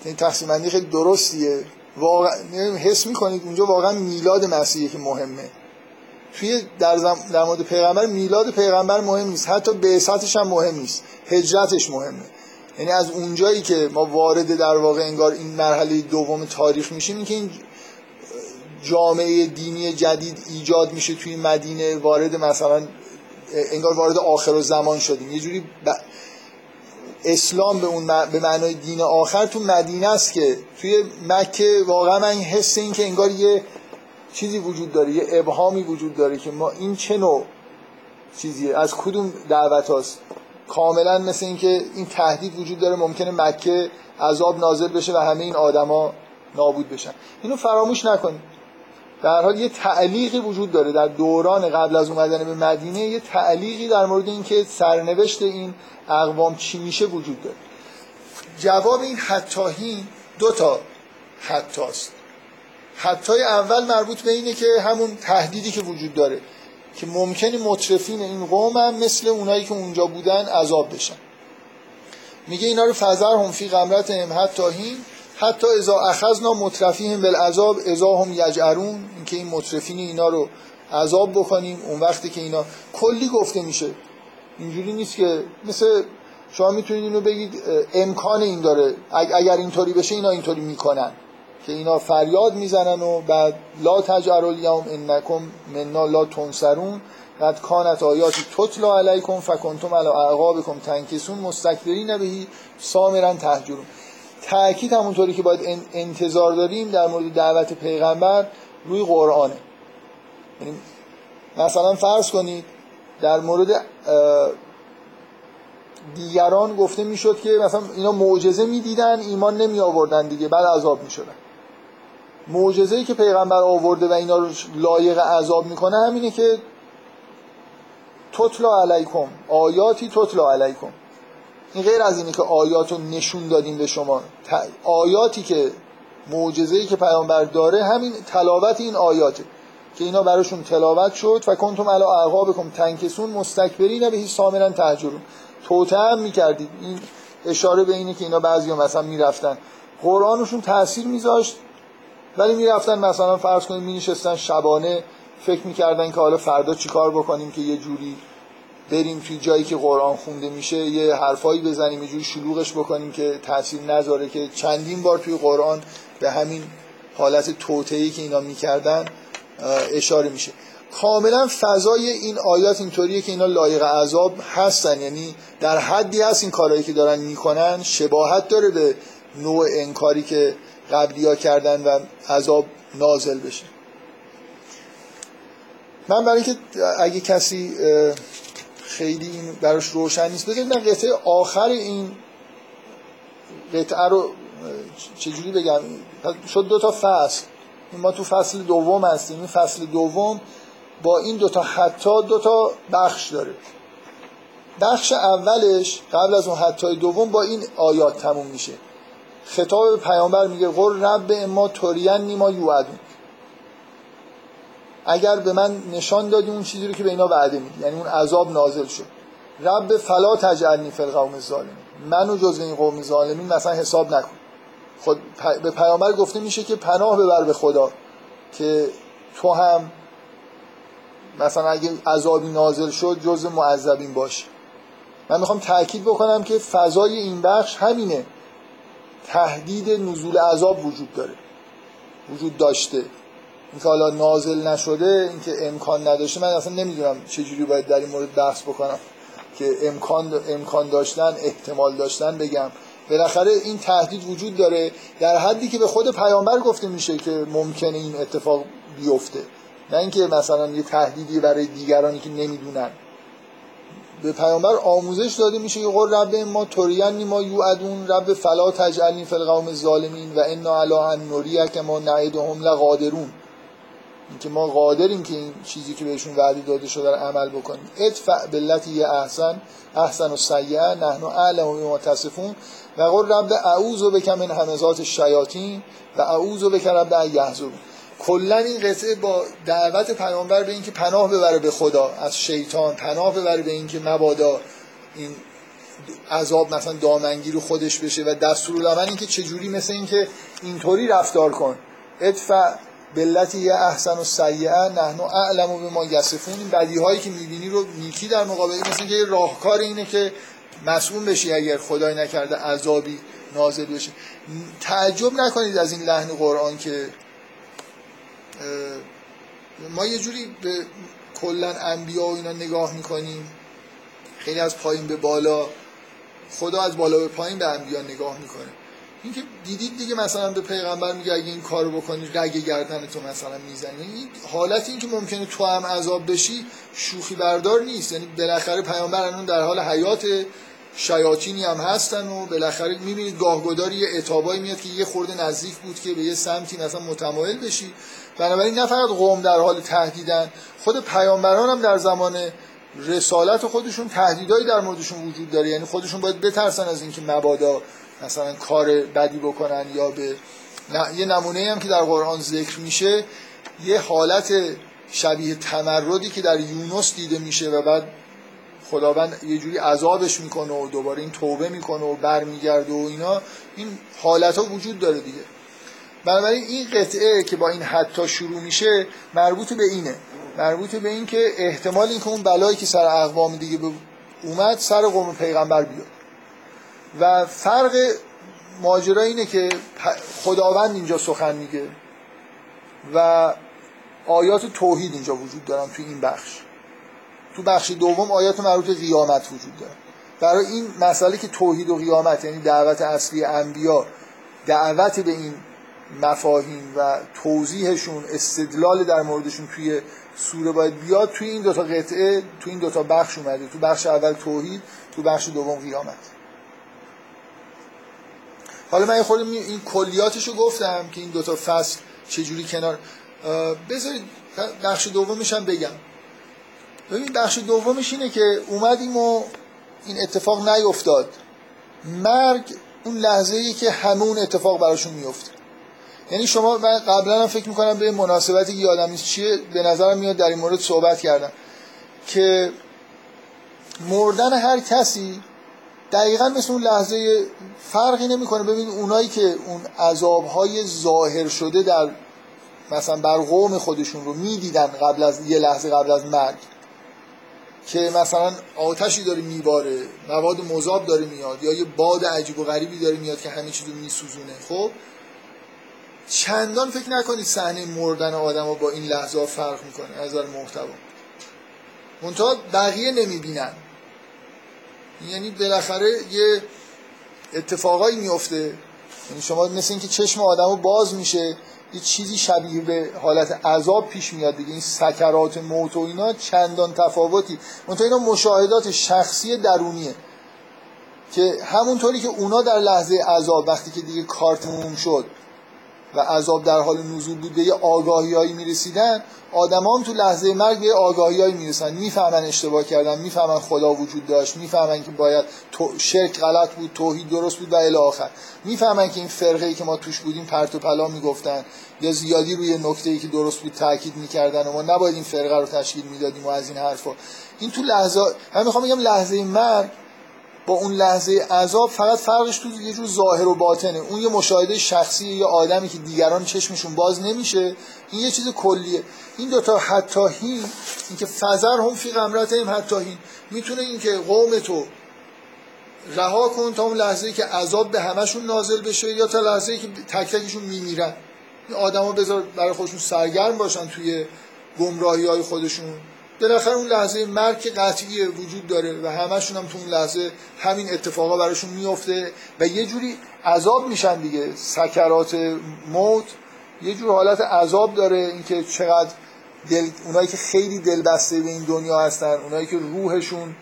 A: این تقسیم خیلی درستیه. واقعا حس می‌کنید اونجا واقعا میلاد مسیحی که مهمه. توی در, زم... در مورد پیغمبر میلاد پیغمبر مهم نیست. حتی بعثتش هم مهم نیست. هجرتش مهمه. یعنی از اونجایی که ما وارد در واقع انگار این مرحله دوم تاریخ میشیم این که این جامعه دینی جدید ایجاد میشه توی مدینه وارد مثلا انگار وارد آخر و زمان شدیم. یه جوری اسلام به اون به معنای دین آخر تو مدینه است که توی مکه واقعا من حس این که انگار یه چیزی وجود داره یه ابهامی وجود داره که ما این چه نوع چیزیه؟ از کدوم دعوت هاست؟ کاملا مثل اینکه این تهدید وجود داره ممکنه مکه عذاب نازل بشه و همه این آدما نابود بشن. اینو فراموش نکنید در حال یه تعلیقی وجود داره در دوران قبل از اومدن به مدینه یه تعلیقی در مورد اینکه سرنوشت این اقوام چی میشه وجود داره. جواب این حتاهین دو تا حتاست حتای اول مربوط به اینه که همون تهدیدی که وجود داره که ممکنه مطرفین این قوم هم مثل اونایی که اونجا بودن عذاب بشن. میگه اینا رو فزر هم فی غمرت هم حتی هین حتی ازا اخذنا مترفیهم بالعذاب ازا هم یجعرون اینکه این مطرفین اینا رو عذاب بکنیم اون وقتی که اینا کلی گفته میشه. اینجوری نیست که مثل شما می‌تونید اینو بگید امکان این داره. اگر اینطوری بشه اینا اینطوری می‌کنن. که اینا فریاد می‌زنن و بعد لا تجعل الیوم انکم منا لا تنصرون. قد کانت آیاتی تتلا علیکم فکنتم علی اعقابکم تنکسون مستکبرین بهی سامرا تهجرون. تاکید همونطوری که باید انتظار داریم در مورد دعوت پیغمبر روی قرآنه. یعنی مثلا فرض کنید در مورد دیگران گفته می‌شد که مثلا اینا معجزه می‌دیدن ایمان نمی آوردن دیگه بعد عذاب می‌شدن. معجزه ای که پیغمبر آورده و اینا رو لایق عذاب می‌کنه همینه که تطلا علیکم آیاتی تطلا علیکم. این غیر از اینه که آیات نشون دادیم به شما. آیاتی که معجزه ای که پیامبر داره همین تلاوت این آیاته که اینا براشون تلاوت شد. و کنتم علی اعقابکم تنکسون مستکبرین به سامرا تهجرون. توته هم می‌کردید. این اشاره به اینه که اینا بعضی مثلا می‌رفتن. قرآنشون تاثیر میذاشت. ولی می‌رفتن مثلا فرض کنید می نشستن شبانه فکر می‌کردن که حالا فردا چیکار بکنیم که یه جوری بریم توی جایی که قرآن خونده میشه یه حرفایی بزنیم یه جوری شلوغش بکنیم که تاثیر نذاره که چندین بار توی قرآن به همین حالت توتهی که اینا می‌کردن اشاره میشه. کاملا فضای این آیات اینطوریه که اینا لایق عذاب هستن. یعنی در حدی هست این کارهایی که دارن می‌کنن شباهت داره به نوع انکاری که قبلی کردن و عذاب نازل بشه. من برای اینکه اگه کسی خیلی این براش روشن نیست. بگید من قطعه آخر این قطعه رو چجوری بگم؟ شد دو تا فصل. ما تو فصل دوم هستیم. این فصل دوم با این دوتا حتی دوتا بخش داره. بخش اولش قبل از اون حتی دوم با این آیات تموم میشه. خطاب پیامبر میگه قر رب اما تورین نیما یوعدون. اگر به من نشان دادی اون چیزی رو که به اینا وعده میدی یعنی اون عذاب نازل شد. رب فلا تجعلنی فی القوم الظالمین. منو جز این قوم ظالمین مثلا حساب نکن. خود به پیامبر گفته میشه که پناه ببر به خدا که تو هم مثلا اگه عذابی نازل شد جز معذبین باشه من می‌خوام تاکید بکنم که فضای این بخش همینه. تهدید نزول عذاب وجود داره. وجود داشته. اینکه حالا نازل نشده اینکه امکان نداشته من اصلا نمی‌دونم چجوری باید در این مورد بحث بکنم. که امکان امکان داشتن احتمال داشتن بگم. بالاخره این تهدید وجود داره در حدی که به خود پیامبر گفته میشه که ممکنه این اتفاق بیفته. نه اینکه مثلا یه تهدیدی برای دیگرانی که نمی‌دونن. به پیامبر آموزش داده میشه که قول رب ما تورین ما یوعدون رب فلا تجعلنی فی القوم و انا علی ان که ما نعدهم لقادرون. که ما قادریم که این چیزی که بهشون وعده داده شده رو عمل بکنیم. ادفع بلتی احسن احسن و سیعه نحن اعلم بما تصفون. و قل رب اعوذ بک من همزات الشیاطین و اعوذ بک رب ان یحضرون کلا این قصه با دعوت پیامبر به اینکه پناه ببره به خدا از شیطان پناه ببره به اینکه مبادا این عذاب مثلا دامنگیر رو خودش بشه و دستورالعمل اینکه چجوری مثل اینکه اینطوری رفتار کن. ادفع بلتی یه احسن و سیعه نحنو اعلم و به ما یسفون این بدی هایی که می‌بینی رو نیکی در مقابل مثل که راهکار اینه که مسئول بشی اگر خدای نکرده عذابی نازل بشه. تعجب نکنید از این لحن قرآن که ما یه جوری به کلا انبیا و اینا نگاه می‌کنیم. خیلی از پایین به بالا خدا از بالا به پایین به انبیا نگاه می‌کنه. اینکه دیدید دیگه مثلا به پیغمبر میگه اگه این کارو بکنی رگ گردن تو مثلا می‌زنی این حالت این که ممکنه تو هم عذاب بشی شوخی بردار نیست. یعنی بالاخره پیامبر الان در حال حیات شیاطینی هم هستن و بالاخره می‌بینید گاهگداری یه اتابایی میاد که یه خورده نزدیک بود که به یه سمتی مثلا متمایل بشی. بنابراین نه فقط قوم در حال تهدیدن خود پیامبران هم در زمان رسالت خودشون تهدیدایی در موردشون وجود داره. یعنی خودشون باید بترسن از اینکه مبادا مثلا کار بدی بکنن یا به یه نمونه هم که در قرآن ذکر میشه یه حالت شبیه تمردی که در یونس دیده میشه و بعد خداوند یه جوری عذابش می‌کنه و دوباره این توبه می‌کنه و برمیگرده و اینا این حالت ها وجود داره دیگه. بنابراین این قطعه که با این حتی شروع میشه مربوط به اینه. مربوط به این که احتمال این که اون بلایی که سر اقوام دیگه اومد سر قوم پیغمبر بیاد. و فرق ماجرا اینه که خداوند اینجا سخن میگه و آیات توحید اینجا وجود دارن توی این بخش. تو بخش دوم آیات مربوط به قیامت وجود داره. برای این مسئله که توحید و قیامت یعنی دعوت اصلی انبیا دعوت به این مفاهیم و توضیحشون استدلال در موردشون توی سوره باید بیاد توی این دوتا قطعه توی این دوتا بخش اومده. تو بخش اول توحید تو بخش دوم قیامت. حالا من خود این کلیاتشو گفتم که این دوتا فصل چجوری کنار بذارید بخش دومش هم بگم. ببین بخش دومش اینه که اومدیم و این اتفاق نیفتاد. مرگ اون لحظه ای که همون اتفاق براشون میفته یعنی شما من قبلا هم فکر می‌کنم به مناسبتی که یادم نیست چیه؟ به نظرم میاد در این مورد صحبت کردم. که مردن هر کسی دقیقا مثل اون لحظه فرقی نمی‌کنه. ببین اونایی که اون عذابهای ظاهر شده در مثلا بر قوم خودشون رو می‌دیدن قبل از یه لحظه قبل از مرگ که مثلا آتشی داره میباره مواد مذاب داره میاد یا یه باد عجیب و غریبی داره میاد که همه چیز رو میسوزونه. خب؟ چندان فکر نکنید صحنه مردن آدم با این لحظه فرق می‌کنه از نظر محتوا. منتها بقیه نمی‌بینن. یعنی بالاخره یه اتفاقایی میفته یعنی شما مثل اینکه چشم آدمو باز میشه یه چیزی شبیه به حالت عذاب پیش میاد دیگه. این سکرات موت و اینا چندان تفاوتی. منتها اینا مشاهدات شخصی درونیه. که همونطوری که اونا در لحظه عذاب وقتی که دیگه کار شد و عذاب در حال نزول بود به یه آگاهیایی می‌رسیدن آدما هم تو لحظه مرگ به آگاهیایی می‌رسن. می‌فهمن اشتباه کردن می‌فهمن خدا وجود داشت می‌فهمن که باید شرک غلط بود توحید درست بود و الی آخر. می‌فهمن که این فرقه ای که ما توش بودیم پرت و پلا می‌گفتن. یا زیادی روی نکته ای که درست بود تاکید می‌کردن و ما نباید این فرقه رو تشکیل می‌دادیم و از این حرفا. این تو لحظه من می‌خوام بگم لحظه مرگ با اون لحظه عذاب فقط فرقش تو یه جور ظاهر و باطنه. اون یه مشاهده شخصی یه آدمی که دیگران چشمشون باز نمیشه این یه چیز کلیه. این دوتا حتی هین اینکه فزر هم فی غمرتهم حتی هین. می‌تونه اینکه قوم تو رها کن تا اون لحظه که عذاب به همشون نازل بشه یا تا لحظه که تک تکشون میمیرن. این آدما بذار برای خودشون سرگرم باشن توی گمراهی های خودشون. بالاخره اون لحظه مرگ قطعی وجود داره و همشون هم تو اون لحظه همین اتفاقا براشون میفته و یه جوری عذاب میشن دیگه. سکرات موت یه جور حالت عذاب داره اینکه چقدر دل... اونایی که خیلی دلبسته به این دنیا هستن اونایی که روحشون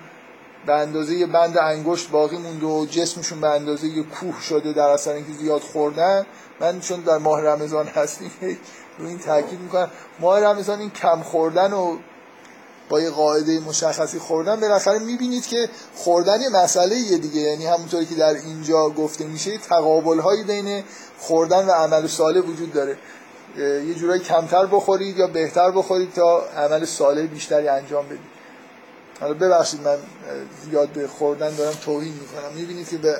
A: به اندازه یه بند انگشت باقی مونده و جسمشون به اندازه یه کوه شده در اثر اینکه زیاد خوردن من چون در ماه رمضان هستیم رو این تاکید می‌کنم. ماه رمضان این کم خوردن و با یه قاعده مشخصی خوردن بالاخره می‌بینید که خوردن یه مسئله یه دیگه یعنی همونطوری که در اینجا گفته میشه تقابل هایی بین خوردن و عمل صالح وجود داره. یه جورایی کمتر بخورید یا بهتر بخورید تا عمل صالح بیشتری انجام بدید. حالا ببخشید من زیاد به خوردن دارم توهین می‌کنم. می‌بینید که به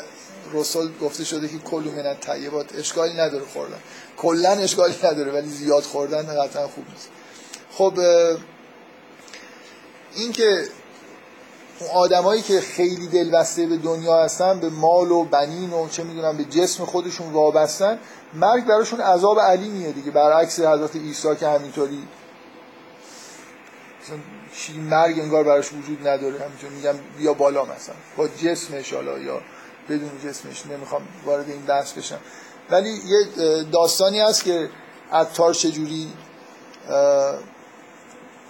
A: رسول گفته شده که کلو من طیبات اشکالی نداره خوردن. کلا اشکالی نداره ولی زیاد خوردن قطعا خوب نیست. خب اینکه اون آدمایی که خیلی دلبسته به دنیا هستن به مال و بنین و چه می‌دونم به جسم خودشون وابستن مرگ براشون عذاب علیمیه دیگه. برعکس حضرت عیسی که همینطوری مرگ انگار براش وجود نداره. همینطور میگم بیا بالا مثلا. با جسمش حالا یا بدون جسمش. نمی‌خوام وارد این بحث بشم. ولی یه داستانی هست که عطار چجوری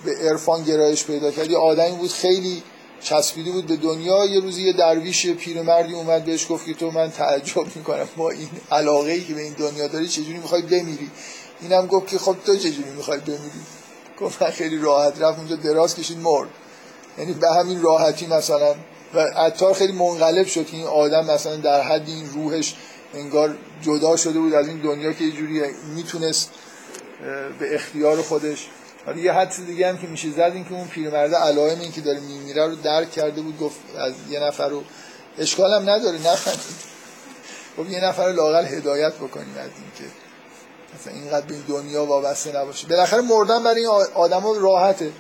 A: به عرفان گرایش پیدا کرد. یه آدمی بود خیلی چسبیده بود به دنیا. یه روزی یه درویش پیرمردی اومد بهش گفت که تو من تعجب می‌کنم. با این علاقه ای که به این دنیا داری چجوری می‌خوای بمیری؟ اینم گفت که خب تو چجوری می‌خوای بمیری؟ گفت من خیلی راحت رفت اونجا دراز کشید مرد. یعنی به همین راحتی مثلا. و عطار خیلی منقلب شد که این آدم مثلا در حد این روحش انگار جدا شده بود از این دنیا که یه جوری می‌تونست به اختیار خودش حالا یه حدس دیگه هم که میشه زد این که اون پیرمرد علائم این که داره میمیره رو درک کرده بود گفت از یه نفر رو اشکال هم نداره نخندید گفت یه نفر رو لاقل هدایت بکنیم از این که مثلا اینقدر به این دنیا وابسته نباشه. بالاخره مردن برای این آدما راحته.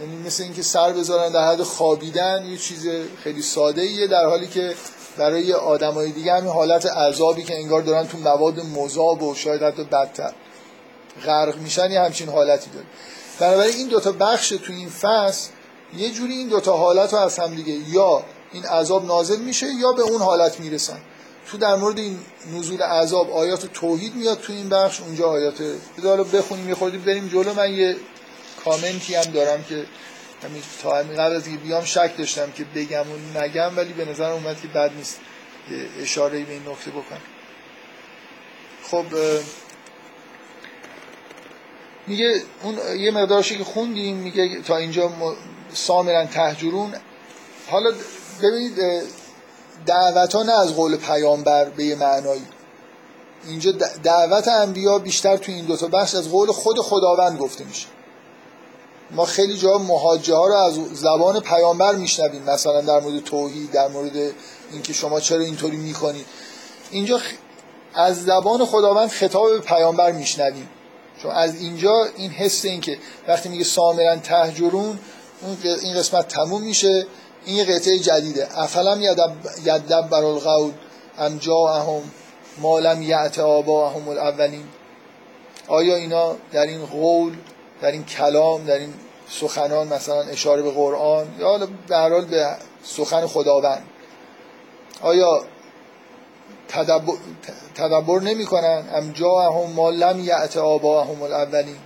A: یعنی مثل اینکه سر بذارن در حد خوابیدن یه چیز خیلی ساده ایه در حالی که برای آدمای دیگه همین حالت عذابی که انگار دارن تو مواد مذاب و شاید حتی بدتر. غرق میشن یه همچین حالتی داره. بنابراین این دوتا بخش تو این فصل یه جوری این دوتا حالت رو از هم دیگه یا این عذاب نازل میشه یا به اون حالت می‌رسن. تو در مورد این نزول عذاب آیات توحید میاد تو این بخش اونجا آیات حالا بخونیم یه خودی بریم جلو. من یه کامنتی هم دارم که همین تا همین قبل از بیام شک داشتم که بگم و نگم ولی به نظر اومد که بد نیست. اشاره به این نکته بکنم. خب میگه اون یه مقدارشی که خوندیم میگه تا اینجا سامرن تهجرون. حالا ببینید دعوت ها نه از قول پیامبر به یه معنایی. اینجا دعوت انبیا بیشتر تو این دوتا بخش از قول خود خداوند گفته میشه. ما خیلی جا مهاجه ها رو از زبان پیامبر میشنویم مثلا در مورد توحید در مورد اینکه شما چرا اینطوری می‌کنید اینجا از زبان خداوند خطاب به پیامبر میشنویم. چون از اینجا این حس این که وقتی میگه سامرن تهجرون این قسمت تموم میشه. این یه قطعه جدیده. افلم یدب بر القول ام جاءهم ما لم یعت آباهم الاولین. آیا اینا در این قول در این کلام در این سخنان مثلا اشاره به قرآن یا به به سخن خداوند؟ آیا تدبر, تدبر نمی کنن ام هم ما لم یعت هم الاولین.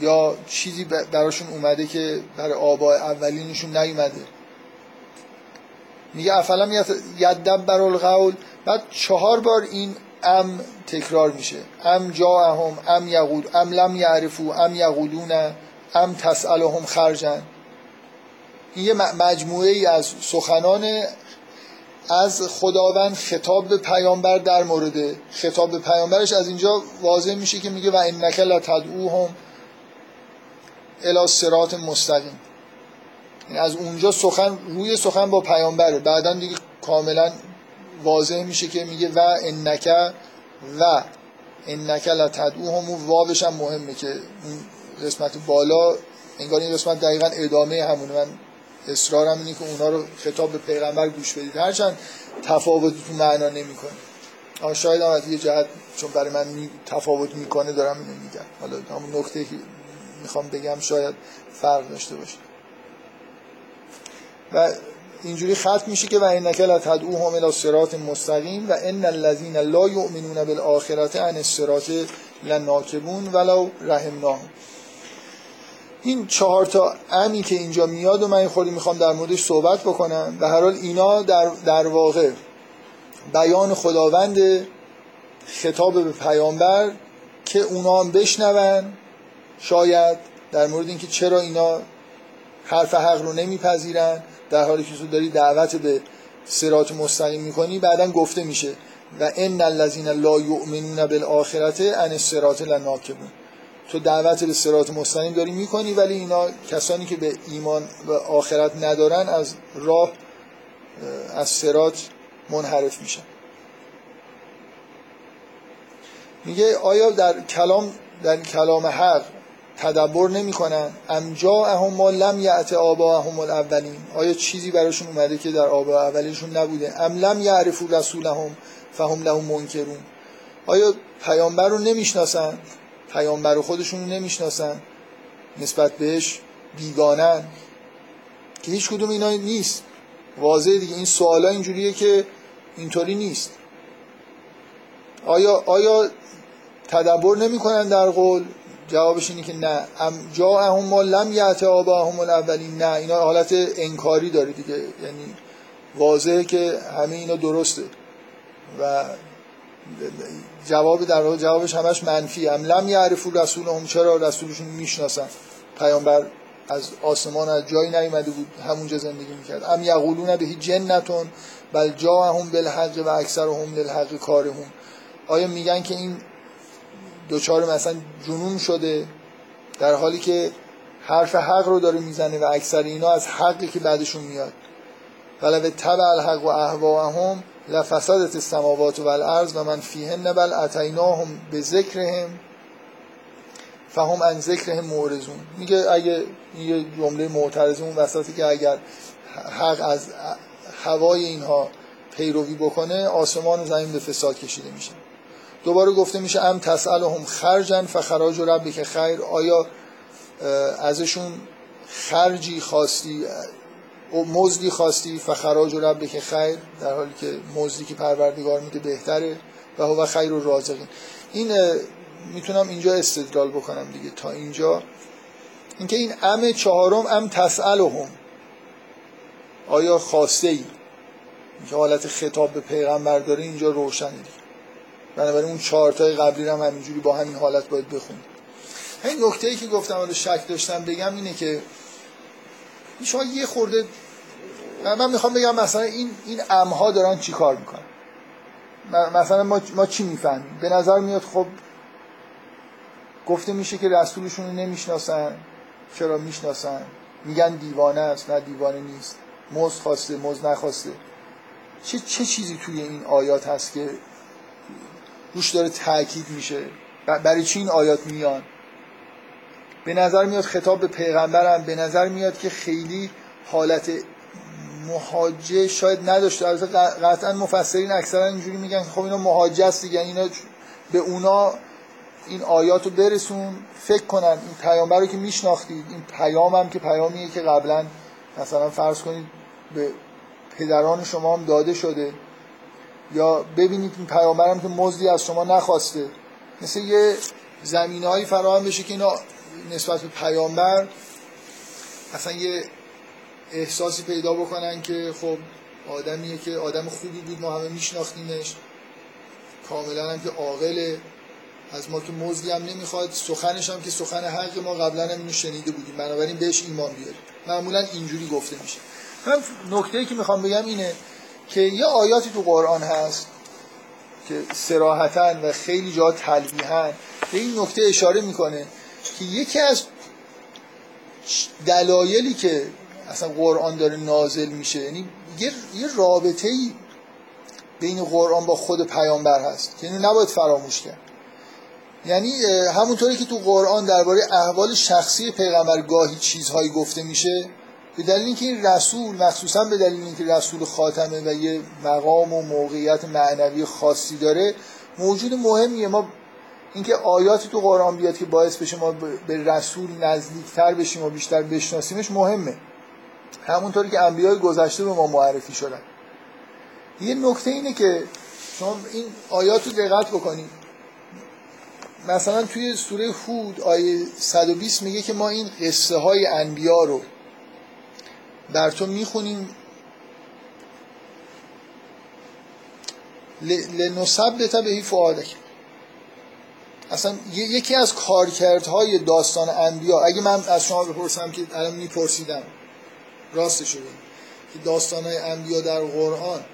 A: یا چیزی براشون اومده که برای آبا اولینشون نیومده. میگه افلم بر القول. بعد چهار بار این ام تکرار میشه. ام هم ام یقول ام لم یعرفو ام یقولون ام تسألهم خرجن. این یه مجموعه ای از سخنان از خداوند خطاب به پیامبر در مورد خطاب به پیامبرش از اینجا واضح میشه که میگه و انک لتدعوهم الی صراط مستقیم. یعنی از اونجا سخن روی سخن با پیامبره. بعدا دیگه کاملا واضح میشه که میگه و انک و انک لتدعوهم. و واوش هم مهمه که قسمت بالا انگار این قسمت دقیقا ادامه همونه. من اصرارم اینه که اونا رو خطاب به پیغمبر گوش بدید. هرچند تفاوت تو معنا نمی‌کنه. اما شاید هم از یه جهت چون برای من می... تفاوت می‌کنه دارم اینو میگم. حالا همون نکته که می‌خوام بگم شاید فرق داشته باشه. و اینجوری ختم میشه که و انک لتدعوهم الى صراط مستقیم و ان الذين لا يؤمنون بالآخرة عن الصراط لناکبون ولو رحمناهم. این چهار تا امی که اینجا میاد و من خودی می‌خوام در موردش صحبت بکنم. به هر حال اینا در, در واقع بیان خداوند خطاب به پیامبر که اونا هم بشنون. شاید در مورد اینکه چرا اینا حرف حق رو نمیپذیرن. در حالی که تو داری دعوت به سرات مستقیم می‌کنی بعدا گفته میشه. و ان الذين لا يؤمنون بالآخرة عن الصراط لناکبون. تو دعوت به سرات مستقیم داری می‌کنی ولی اینا کسانی که به ایمان و آخرت ندارن از راه از سرات منحرف میشن. میگه آیا در کلام در کلام حق تدبر نمی‌کنن؟ ام اهم ما لم یعت آباهم الاولین. آیا چیزی براشون اومده که در آبا اولشون نبوده؟ ام لم یعرفو رسولهم فهم لهم منکرون. آیا پیامبر رو نمی‌شناسن؟ پیامبر خودشون رو نمی‌شناسن. نسبت بهش بیگانن. که هیچ کدوم اینا نیست. واضح دیگه. این سوالا اینجوریه که اینطوری نیست. آیا آیا تدبر نمی‌کنن در قول؟ جوابش اینه که نه. جا هم ما لم یعت هم الاولین. نه. اینا حالت انکاری داره دیگه. یعنی واضحه که همه اینا درسته. و جواب در واقع جوابش همش منفی هم لم یعرفو رسول هم چرا رسولشون می‌شناسن؟ پیامبر از آسمان از جایی نیومده بود همونجا زندگی می‌کرد. ام یقولون به جنتون بل جا هم بالحق و اکثر هم للحق کارهم آیا میگن که این دوچار مثلا جنون شده؟ در حالی که حرف حق رو داره می‌زنه و اکثر اینا از حقی که بعدشون میاد. ولو تبع الحق و اهواهم لفسادت السماوات و الارض و من فیهن بل اتیناهم به ذکرهم فهم ان ذکرهم مورزون میگه اگه یه جمله معترض اون وسطی که اگر حق از هوای اینها پیروی بکنه آسمان و زمین به فساد کشیده میشه. دوباره گفته میشه ام تسألهم خرجن فخراج ربی که خیر. آیا ازشون خرجی خواستی مزدی خواستی فخراج ربی که خیر در حالی که مزدی که پروردگار میده بهتره و هو خیر و رازقین این می‌تونم اینجا استدلال بکنم دیگه. تا اینجا اینکه این ام چهارم ام تسألهم. آیا خواسته ای؟ که حالت خطاب به پیغمبر داره اینجا روشنه دیگه. بنابراین اون چهارتای قبلی هم همینجوری با همین حالت باید بخونید این نکته ای که گفتم حالا شک داشتم بگم اینه که شما یه خورده من می‌خوام بگم مثلا این این امها دارن چی کار می‌کنن؟ مثلا ما, ما چی می‌فهمیم؟ به نظر میاد خب گفته میشه که رسولشون رو نمی‌شناسن. چرا می‌شناسن؟ میگن دیوانه است نه دیوانه نیست. موز خواسته موز نخواسته. چه, چه چیزی توی این آیات هست که روش داره تاکید میشه؟ برای چی این آیات میان؟ به نظر میاد خطاب به پیغمبرم به نظر میاد که خیلی حالت مهاجه شاید نداشته. البته قطعا مفسرین اکثرا اینجوری میگن خب اینا مهاجه است دیگه اینا به اونا این آیاتو برسون. فکر کنن این پیامبر رو که میشناختید این پیام هم که پیامیه که قبلا مثلا فرض کنید به پدران شما هم داده شده. یا ببینید این پیامبرم که مزدی از شما نخواسته. مثل یه زمینه هایی فراهم بشه که اینا نسبت به پیامبر اصلا یه احساسی پیدا بکنن که خب آدمیه که آدم خوبی بود ما همه میشناختیمش. کاملا هم که عاقله. از ما که مزدی هم نمی‌خواد سخنش هم که سخن حق ما قبلا هم اینو شنیده بودیم. بنابراین بهش ایمان بیاریم. معمولا اینجوری گفته میشه. من نکته که می‌خوام بگم اینه که یه آیاتی تو قرآن هست که سراحتا و خیلی جا تلویحا به این نکته اشاره می‌کنه. که یکی از دلایلی که اصلا قرآن داره نازل میشه یعنی یه, یه رابطه ای بین قرآن با خود پیامبر هست که اینو نباید فراموش کرد. یعنی همونطوری که تو قرآن درباره احوال شخصی پیغمبر گاهی چیزهایی گفته میشه به دلیل اینکه این رسول مخصوصا به دلیل اینکه رسول خاتمه و یه مقام و موقعیت معنوی خاصی داره موجود مهمیه. ما اینکه آیاتی تو قرآن بیاد که باعث بشه ما به رسول نزدیکتر بشیم و بیشتر بشناسیمش مهمه. همونطوری که انبیای گذشته به ما معرفی شدن. یه نکته اینه که شما این آیات رو دقت بکنید. مثلا توی سوره هود آیه 120 میگه که ما این قصه های انبیا رو بر تو می‌خونیم. لنثبت به فعادک اصلا یکی از کارکردهای داستان انبیا اگه من از شما بپرسم که الان میپرسیدم راست شده که داستان های انبیا در قرآن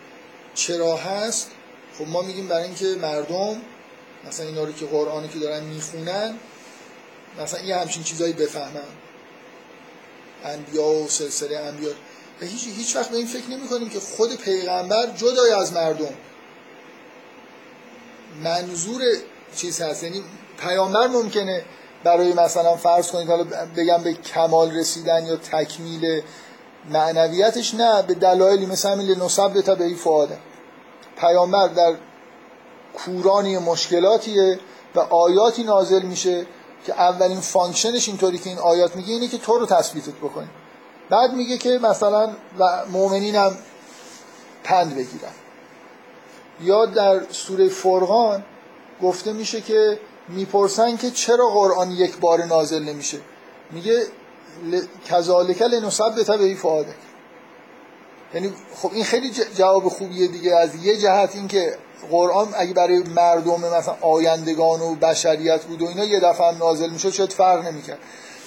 A: چرا هست؟ خب ما میگیم برای اینکه مردم مثلا اینا رو که قرآنی که دارن می‌خونن مثلا یه همچین چیزایی بفهمن. انبیا و سلسله انبیا. و هیچ, هیچ وقت به این فکر نمی کنیم که خود پیغمبر جدای از مردم. منظور چیز هست. یعنی پیامبر ممکنه برای مثلا فرض کنید حالا بگم به کمال رسیدن یا تکمیل معنویتش نه به دلایلی مثل همین لنثبت به فؤادک پیامبر در کوران یه مشکلاتیه و آیاتی نازل میشه که اولین function ش اینطوری که این آیات میگه اینه که تو رو تثبیتت بکنی بعد میگه که مثلا و مؤمنین هم پند بگیرن. یا در سوره فرقان گفته میشه که می‌پرسن که چرا قرآن یک بار نازل نمیشه. میگه کذالک لنثبت به فؤادک. یعنی خب این خیلی جواب خوبیه دیگه. از یه جهت این که قرآن اگه برای مردم مثلا آیندگان و بشریت بود و اینا یه دفعه هم نازل می‌شد شاید فرق نمی‌کرد؟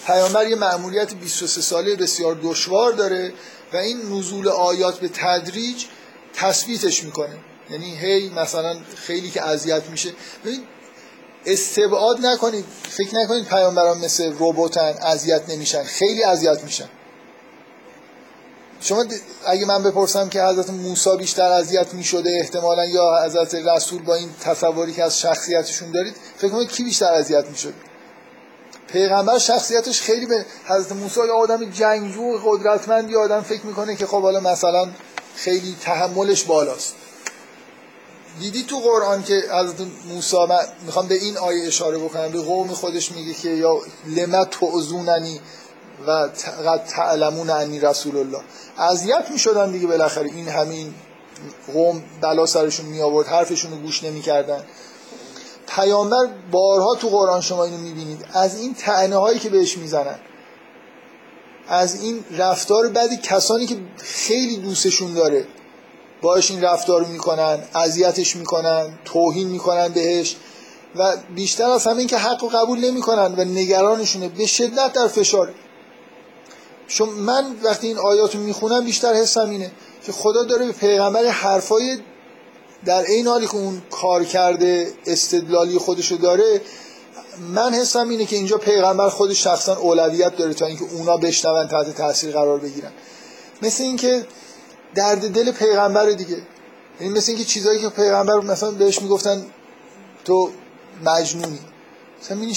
A: پیامبر یه مأموریت 23 ساله بسیار دشوار داره و این نزول آیات به تدریج تثبیتش می‌کنه. یعنی هی مثلا خیلی که اذیت میشه. ببین استبعاد نکنید. فکر نکنید پیامبران مثل رباتن اذیت نمیشن. خیلی اذیت میشن. شما اگه من بپرسم که حضرت موسی بیشتر اذیت می‌شده احتمالا یا حضرت رسول با این تصوری که از شخصیتشون دارید فکر کنید کی بیشتر اذیت می‌شد؟ پیغمبر شخصیتش خیلی به حضرت موسی یا آدم جنگجو قدرتمندی آدم فکر می‌کنه که خب حالا مثلا خیلی تحملش بالاست. دیدی تو قرآن که حضرت موسی می‌خوام به این آیه اشاره بکنم؟ به قوم خودش میگه که یا لما تعزوننی و قد تعلمون انی رسول الله. اذیت می‌شدن دیگه بالاخره. این همین قوم بلا سرشون می آورد حرفشون رو گوش نمی‌کردن. پیامبر بارها تو قرآن شما اینو می‌بینید. از این تعنه هایی که بهش می‌زنن. از این رفتار بدی کسانی که خیلی دوستشون داره. باش این رفتار می‌کنن اذیتش می‌کنن توهین می‌کنن بهش و بیشتر از همه این که حق و قبول نمی‌کنن و نگرانشونه به شدت در فشار. چون من وقتی این آیات رو می‌خونم بیشتر حسم اینه که خدا داره به پیغمبر حرفای در این حالی که اون کار کرده استدلالی خودشو داره من حسم اینه که اینجا پیغمبر خودش شخصا اولویت داره تا اینکه اونا بشنون تحت تاثیر قرار بگیرن. مثل اینکه درد دل پیغمبر دیگه. یعنی مثل اینکه چیزایی که پیغمبر مثلا بهش می‌گفتن تو مجنونی. مثلا می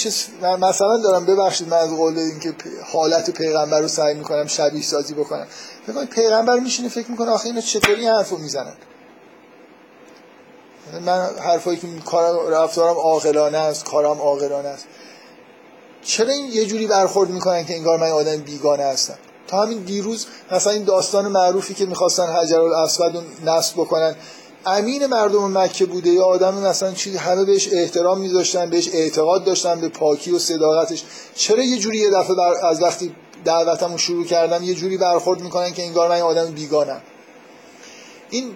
A: مثلا دارم ببخشید من از قول این که حالت پیغمبر رو سعی می‌کنم شبیه سازی بکنم. فکر پیغمبر میشینه فکر می‌کنه آخه اینا چطوری حرفو می‌زنن؟ من حرفایی که کارم رفتارم عاقلانه است کارم عاقلانه است. چرا این یه جوری برخورد می‌کنن که انگار من آدم بیگانه هستم؟ تا همین دیروز مثلا این داستان معروفی که می‌خواستن حجر الاسود رو نصب بکنن امین مردم مکه بوده یا آدم مثلا چیزی همه بهش احترام میذاشتن بهش اعتقاد داشتن به پاکی و صداقتش. چرا یه جوری یه دفعه از وقتی دعوتمو شروع کردم یه جوری برخورد می‌کنن که انگار من آدم بیگانم؟ این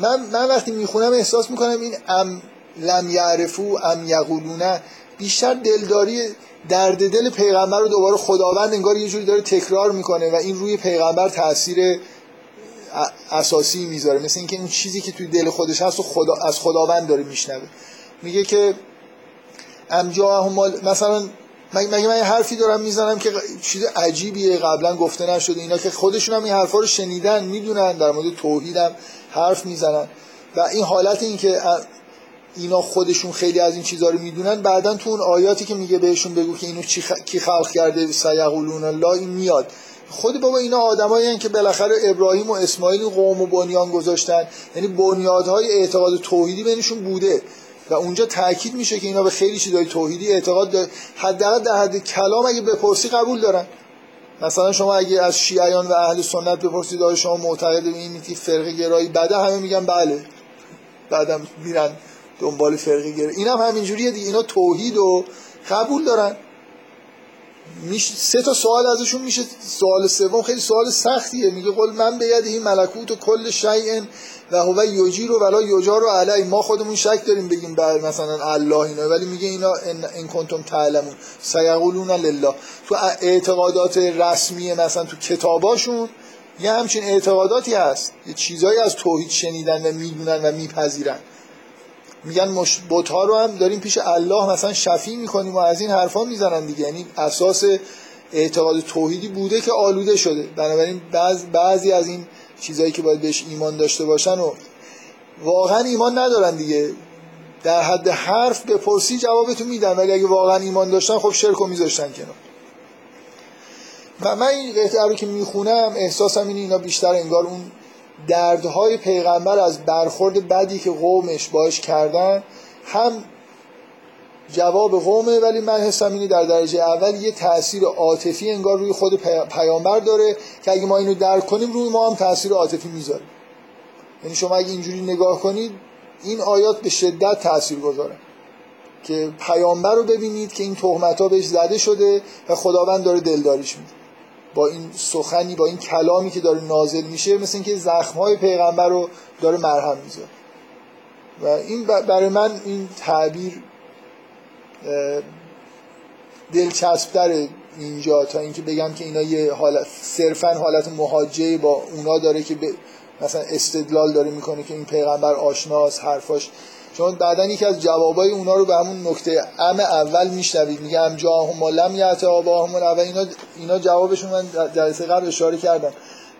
A: من, من وقتی می‌خونم احساس می‌کنم این ام لم یعرفو ام یقولونه بیشتر دلداری درد دل پیغمبر رو دوباره خداوند انگار یه جوری داره تکرار می‌کنه و این روی پیغمبر تاثیر اساسی می‌ذاره. مثل اینکه اون چیزی که توی دل خودش هست و خدا از خداوند داره میشنوه. میگه که ام مثلا مگه من یه حرفی دارم می‌زنم که چیز عجیبیه قبلا گفته نشده اینا که خودشون هم این حرفا رو شنیدن می‌دونن در مورد توحیدم حرف می‌زنن. و این حالت این که اینا خودشون خیلی از این چیزها رو می‌دونن. بعدا تو اون آیاتی که میگه بهشون بگو که اینو کی خلق کرده سیقولون الله این میاد. خود بابا اینا آدمایی که بالاخره ابراهیم و اسماعیل قوم و بنیان گذاشتن. یعنی بنیادهای اعتقاد توحیدی بینشون بوده. و اونجا تاکید میشه که اینا به خیلی چیزای توحیدی اعتقاد دارن حداقل در حد کلام اگه بپرسی قبول دارن. مثلا شما اگه از شیعیان و اهل سنت بپرسید آیا شما معتقد به این که فرقه گرایی بده؟ همه میگن بله. بعدم میرن. دنبال فرقه گرایی اینم هم همینجوریه دیگه. اینا توحید و قبول دارن. میشه سه تا سوال ازشون میشه. سوال سوم خیلی سوال سختیه. میگه قول من به این ملکوت و کل شیء و هو یجیر و ولا یجار و علی. ما خودمون شک داریم بگیم بر مثلا الله اینا. ولی میگه اینا ان کنتم تعلمون. سیقولون لله. تو اعتقادات رسمی مثلا تو کتاباشون یه همچین اعتقاداتی هست. یه چیزایی از توحید شنیدن و می‌دونن و میپذیرن. میگن مش... ها رو هم داریم پیش الله مثلا شفی می‌کنیم و از این حرفا می‌زنن دیگه. یعنی اساس اعتقاد توحیدی بوده که آلوده شده. بنابراین بعض بعضی از این چیزایی که باید بهش ایمان داشته باشن و واقعا ایمان ندارن دیگه. در حد حرف بپرسی جوابتو میدن ولی اگه واقعا ایمان داشتن خب شرک و میذاشتن کنار. و من این قطعه رو که می‌خونم احساسم اینه اینا بیشتر انگار اون دردهای پیغمبر از برخورد بدی که قومش باش کردن هم جواب قومه ولی من حسم اینه در درجه اول یه تاثیر عاطفی انگار روی خود پیامبر داره که اگه ما اینو درک کنیم روی ما هم تاثیر عاطفی می‌ذاره. یعنی شما اگه اینجوری نگاه کنید این آیات به شدت تاثیر گذاره که پیامبر رو ببینید که این تهمت ها بهش زده شده و خداوند داره دلداریش میده با این سخنی با این کلامی که داره نازل میشه مثل اینکه زخم های پیغمبر رو داره مرهم می‌ذاره. و این برای من این تعبیر دلچسب اینجا تا اینکه بگم که اینا یه حالت صرفا حالت مهاجه با اونا داره که مثلا استدلال داره می‌کنه که این پیغمبر آشناست حرفاش چون بعدا یکی از جوابای اونا رو به همون نکته ام اول میشنوید. میگه ام جاهم لم یعت آباهم اول اینا اینا جوابشون من جلسه قبل اشاره کردم.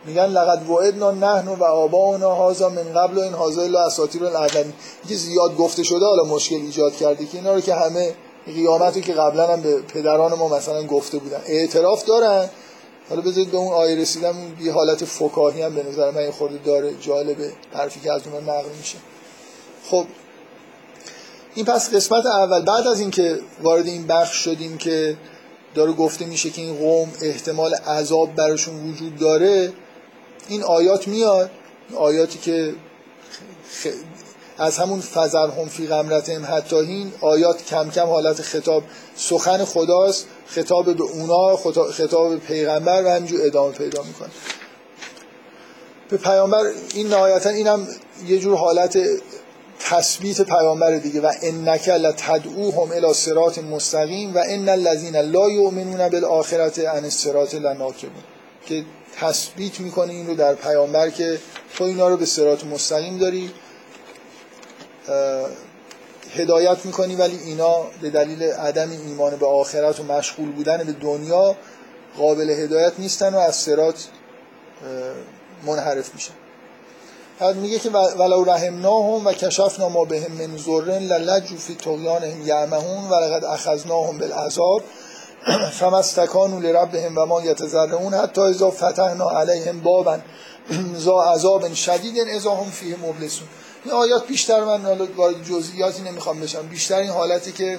A: میگن لقد وعدنا نحن و آباؤنا هذا من قبل و این هذا الا اساطیر الاولین که زیاد گفته شده حالا مشکل ایجاد کرده که اینا رو که همه قیامتی که قبلا هم به پدران ما مثلا گفته بودن. اعتراف دارن. حالا بذارید به اون آیه رسیدم یه حالت فکاهی هم به نظر من خورده داره جالبه. حرفی که از اون نقل میشه. خب این پس قسمت اول بعد از اینکه وارد این بخش شدیم که داره گفته میشه که این قوم احتمال عذاب براشون وجود داره این آیات میاد. آیاتی که از همون فزرهم فی غمرتهم حتی این آیات کم کم حالت خطاب سخن خداست خطاب به اونا خطاب به پیغمبر و همینجور ادامه پیدا می‌کنه. به پیامبر این نهایتا اینم یه جور حالت تثبیت پیامبر دیگه و انک لتدعوهم الی صراط مستقیم و ان الذین لا یؤمنون بالآخرة عن الصراط لناکبون که تثبیت می‌کنه این رو در پیامبر که تو اینا رو به صراط مستقیم داری هدایت می‌کنی ولی اینا به دلیل عدم ایمان به آخرت و مشغول بودن به دنیا قابل هدایت نیستن و از صراط منحرف میشن. بعد میگه که ولو رحمناهم و کشفنا ما بهم من ذرن للجوا فی طغیانهم یعمهون و لقد اخذناهم بالعذاب فما استکانوا لربهم و ما یتضرعون حتی اذا فتحنا علیهم بابا ذا عذاب شدید اذا هم فیه مبلسون. این آیات بیشتر من وارد جزئیاتی نمی‌خوام بشم. بیشتر این حالتی که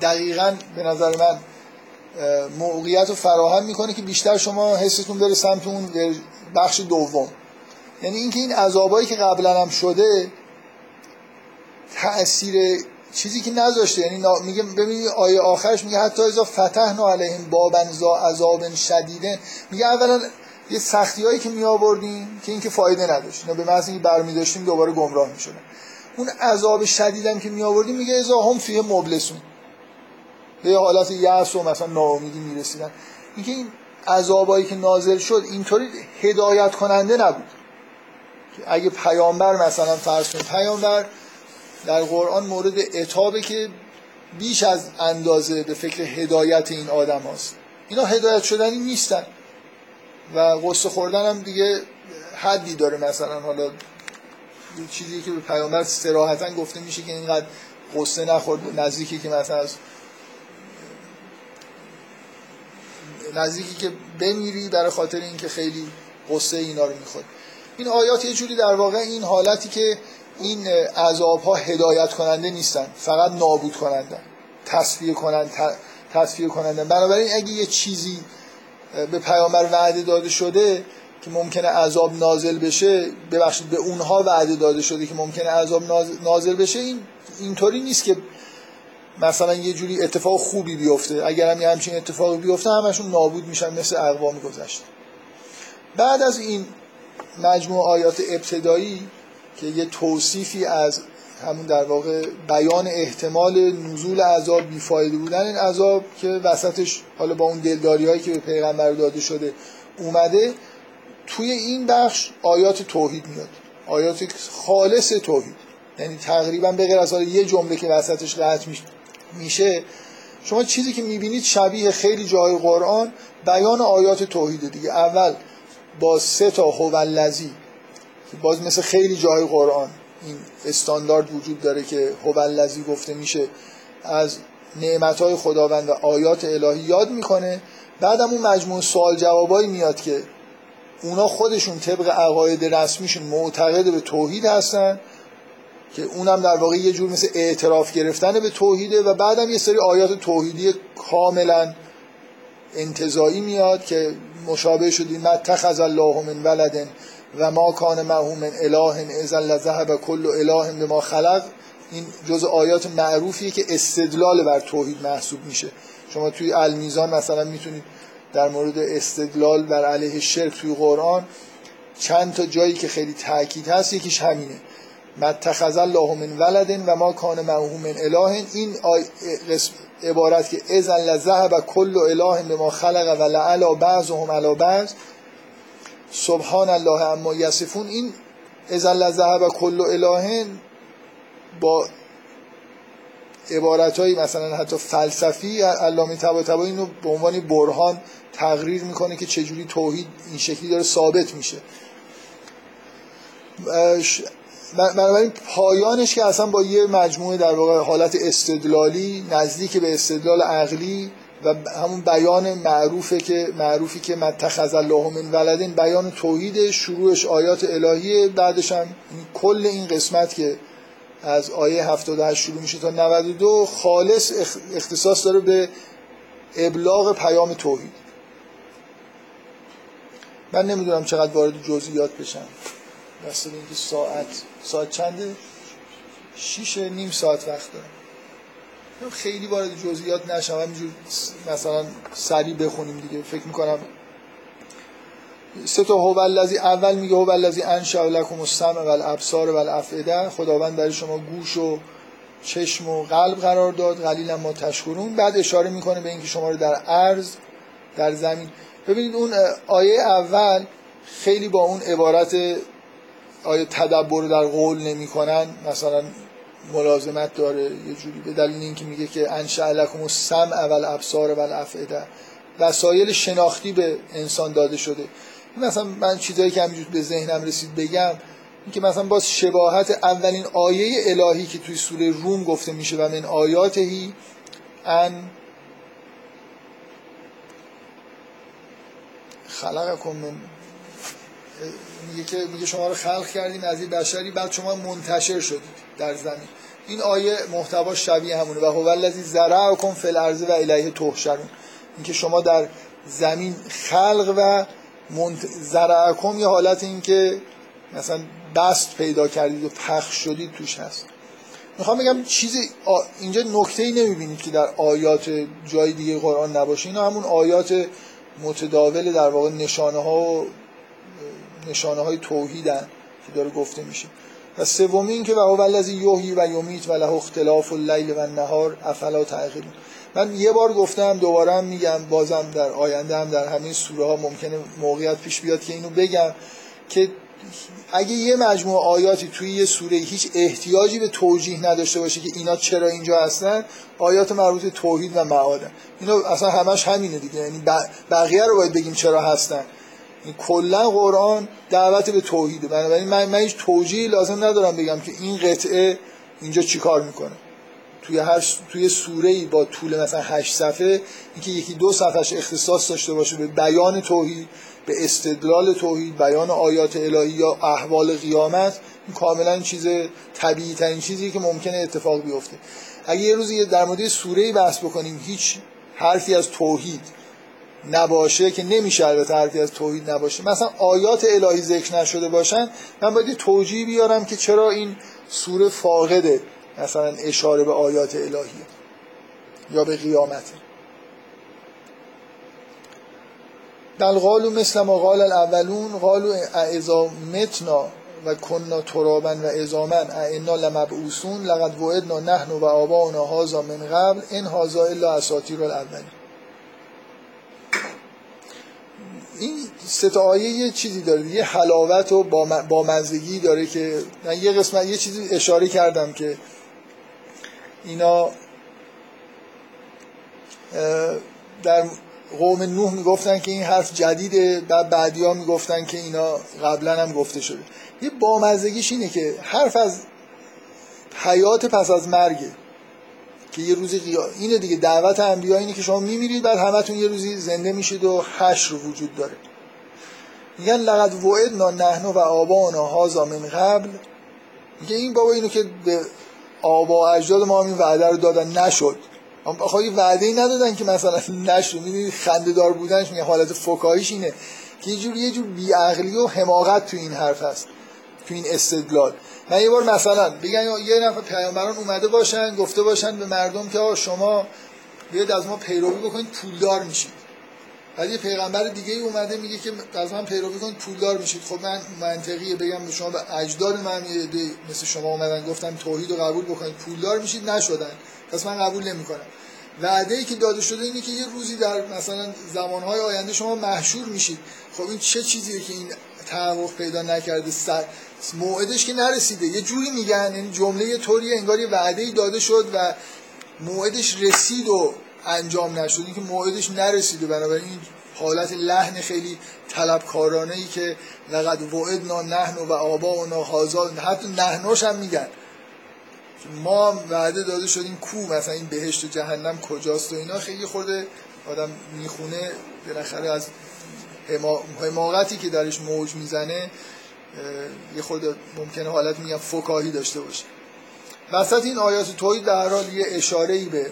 A: دقیقا به نظر من موقعیت رو فراهم می‌کنه که بیشتر شما حستون بره سمت اون بخش دوم. یعنی اینکه این عذابایی که قبلا هم شده تأثیر چیزی که نذاشته. یعنی میگه ببینید آیه آخرش میگه حتی اذا فتحنا علیهم بابا ذا عذاب شدیده میگه اولا یه سختی هایی که می آوردیم که اینکه فایده نداشت. اینا به محض اینکه برمی داشتیم دوباره گمراه می شدن. اون عذاب شدیدم که می آوردیم میگه ازا هم فیه مبلسون. به یه حالت یأس و مثلا ناامیدی می رسیدن اینکه این عذابایی که نازل شد اینطوری هدایت کننده نبود. اگه پیامبر مثلا فرض کنید پیامبر در قرآن مورد اتابه که بیش از اندازه به فکر هدایت این آدم هاست. اینا هدایت شدنی نیستن. و قصه خوردن هم دیگه حدی داره مثلا. حالا چیزی که به پیامبر سراحتا گفته میشه که اینقدر قصه نخورد. نزدیکی که مثلا از نزدیکی که بمیری برای خاطر اینکه خیلی قصه اینا رو می‌خورد این آیات یه جوری در واقع این حالتی که این عذاب ها هدایت کننده نیستن فقط نابود کننده تصفیه کنند تصفیه کننده بنابراین اگه یه چیزی به پیامبر وعده داده شده که ممکنه عذاب نازل بشه ببخشید به اونها وعده داده شده که ممکنه عذاب نازل بشه این اینطوری نیست که مثلا یه جوری اتفاق خوبی بیفته. اگر هم یه همچین اتفاقی بیفته همشون نابود میشن مثل اقوام گذشته. بعد از این مجموع آیات ابتدایی که یه توصیفی از همون در واقع بیان احتمال نزول عذاب بیفایده بودن این عذاب که وسطش حالا با اون دلداری هایی که به پیغمبر داده شده اومده توی این بخش آیات توحید میاد. آیات خالص توحید. یعنی تقریبا به غیر از یه جمله که وسطش قطع میشه شما چیزی که می‌بینید شبیه خیلی جای قرآن بیان آیات توحید دیگه. اول با سه تا هواللزی باز مثل خیلی جای قرآن این استاندارد وجود داره که هواللزی گفته میشه از های خداوند و آیات الهی یاد می‌کنه. بعدم اون مجموع سوال جوابایی میاد که اونا خودشون طبق عقاید رسمیشون معتقد به توحید هستن که اونم در واقع یه جور مثل اعتراف گرفتن به توحیده و بعدم یه سری آیات توحیدی کاملا انتظایی میاد که مشابه شدیم. متخذ الله من ولدن و ما کان معه من اله اذا لذهب کل اله به ما خلق. این جز آیات معروفیه که استدلال بر توحید محسوب میشه. شما توی المیزان مثلا می‌تونید در مورد استدلال بر علیه شرک توی قرآن چند تا جایی که خیلی تاکید هست یکیش همینه. متخذ الله من ولدن و ما کان معه من اله. این عبارت که اذن لذهب کل اله به ما خلق و لعلا بعضهم علی بعض سبحان الله اما یصفون. این اذن لذهب کل اله با عبارت های مثلا حتی فلسفی علامه طباطبایی اینو به عنوان برهان تقریر می‌کنه که چجوری توحید این شکلی داره ثابت میشه. بنابراین پایانش که اصلا با یه مجموعه در واقع حالت استدلالی نزدیک به استدلال عقلی و همون بیان معروفه که معروفی که متخذ الله من ولدین بیان توحید شروعش آیات الهیه بعدش هم کل این قسمت که از آیه 78 شروع میشه تا 92 خالص اختصاص داره به ابلاغ پیام توحید. من نمی‌دونم چقدر وارد جزئیات بشم. مثل اینکه ساعت. ساعت چنده؟ شیش نیم ساعت وقت دارم خیلی وارد جزئیات نشم. همینجور مثلا سریع بخونیم دیگه. فکر می‌کنم سه تا هو الذی اول میگه هو الذی انشأ لکم السمع والابصار والافئده. خداوند برای شما گوش و چشم و قلب قرار داد. قلیلا ما تشکرون. بعد اشاره می‌کنه به اینکه شما رو در عرض در زمین. ببینید اون آیه اول خیلی با اون عبارت آیا تدبر در قول نمی‌کنن؟ مثلا ملازمت داره. یه جوری به دلیل اینکه میگه که انشاء لکم السمع والابصار والافئده. وسایل شناختی به انسان داده شده. مثلا من چیزایی که همینجور به ذهنم رسید بگم اینکه مثلا باز شباهت اولین آیه الهی که توی سوره روم گفته میشه و من آیاتهی ان خلقکم من میگه که میگه شما رو خلق کردیم از این بشری بعد شما منتشر شدید در زمین. این آیه محتوا شبیه همونه. و هو الذی زرعکم فی الارض و الیه تحشرون. اینکه شما در زمین خلق و منت... زرعکم یه حالت این که مثلا بست پیدا کردید و پخش شدید توش هست. می‌خوام بگم چیزی اینجا نکته ای نمی‌بینید که در آیات جای دیگه قرآن نباشه. اینا همون آیات متداول در واقع نشانه ها و نشانه های توحیدن که داره گفته میشه. و سومی این که و هو الذی یحیی و یمیت و له اختلاف اللیل و النهار افلا تعقلون. من یه بار گفتم دوباره هم میگم بازم در آینده هم در همین سوره ها ممکنه موقعیت پیش بیاد که اینو بگم که اگه یه مجموعه آیاتی توی یه سوره هیچ احتیاجی به توجیه نداشته باشه که اینا چرا اینجا هستن آیات مربوط توحید و معاده اینا اصلا همش همینه دیگه. یعنی بقیه رو باید بگیم چرا هستن. کلا قرآن دعوت به توحیده. بنابراین من, من هیچ توجیهی لازم ندارم بگم که این قطعه اینجا چیکار می‌کنه. توی هر توی سوره ای با طول مثلا 8 صفحه اینکه یکی دو صفحش اختصاص داشته باشه به بیان توحید به استدلال توحید بیان آیات الهی یا احوال قیامت این کاملا چیز طبیعی ترین چیزی که ممکنه اتفاق بیفته. اگه یه روزی در مورد سوره بحث بکنیم هیچ حرفی از توحید نباشه که نمیشه البته حرفی از توحید نباشه. مثلا آیات الهی ذکر نشده باشن من باید توجیه بیارم که چرا این سوره فاقده مثلا اشاره به آیات الهی یا به قیامت. بل قالو مثل ما قال الاولون قالو اعزا متنا و کننا ترابا و ازامن اعنا لمبعوثون لقد وعدنا نحن و آباؤنا هازا من قبل این هازا الا اساطیر الاولین. این سه آیه یه چیزی داره یه حلاوت و با مزگی داره که من یه قسمت یه چیزی اشاره کردم که اینا در قوم نوح می‌گفتن که این حرف جدیده بعد بعدی ها می‌گفتن که اینا قبلا هم گفته شده. یه بامزگیش اینه که حرف از حیات پس از مرگه. که یه روزی قیا... اینه دیگه دعوت انبیا اینه که شما میمیرید بعد همتون یه روزی زنده میشید و حشر وجود داره. میگن لقد وعدنا نحن و آبانا هازا من قبل. میگه این بابا اینو که به آبا اجداد ما این وعده رو دادن نشد. یه وعده ای ندادن که مثلا نشد. می‌دونی خنده دار بودنش میگه حالت فکاهیش اینه. که یه جور یه جور بیعقلی و حماقت تو این حرف هست تو این استدلال. من یه بار مثلا بگن یه نفر پیامبران اومده باشن گفته باشن به مردم که شما بیاید از ما پیروی بکنید پولدار میشید. بعد یه پیغمبر دیگه ای اومده میگه که از من پیروی کنید پولدار میشید. خب من منطقیه بگم به شما به اجداد من مثل شما اومدن گفتم توحید رو قبول بکنید پولدار میشید نشدن. پس من قبول نمی‌کنم. وعده ای که داده شده اینه که یه روزی در مثلا زمانهای آینده شما محشور میشید. خب این چه چیزیه که این تحقق پیدا نکرده؟ سر موعدش که نرسیده. یه جوری میگن این جمله طوری انگار یه وعده داده شد و موعدش رسید و انجام نشد. که موعدش نرسیده بنابراین این حالت لحن خیلی طلبکارانه ای که لقد وعدنا نحن و آباؤنا هذا حتی نحناش هم میگن. ما وعده داده شدیم کو مثلا این بهشت و جهنم کجاست و اینا. خیلی خورده آدم می‌خونه. بالاخره از حماقتی که درش موج می‌زنه یه خورده ممکنه حالت میگم فکاهی داشته باشه. وسط این آیات توحید در حال یه اشاره ای به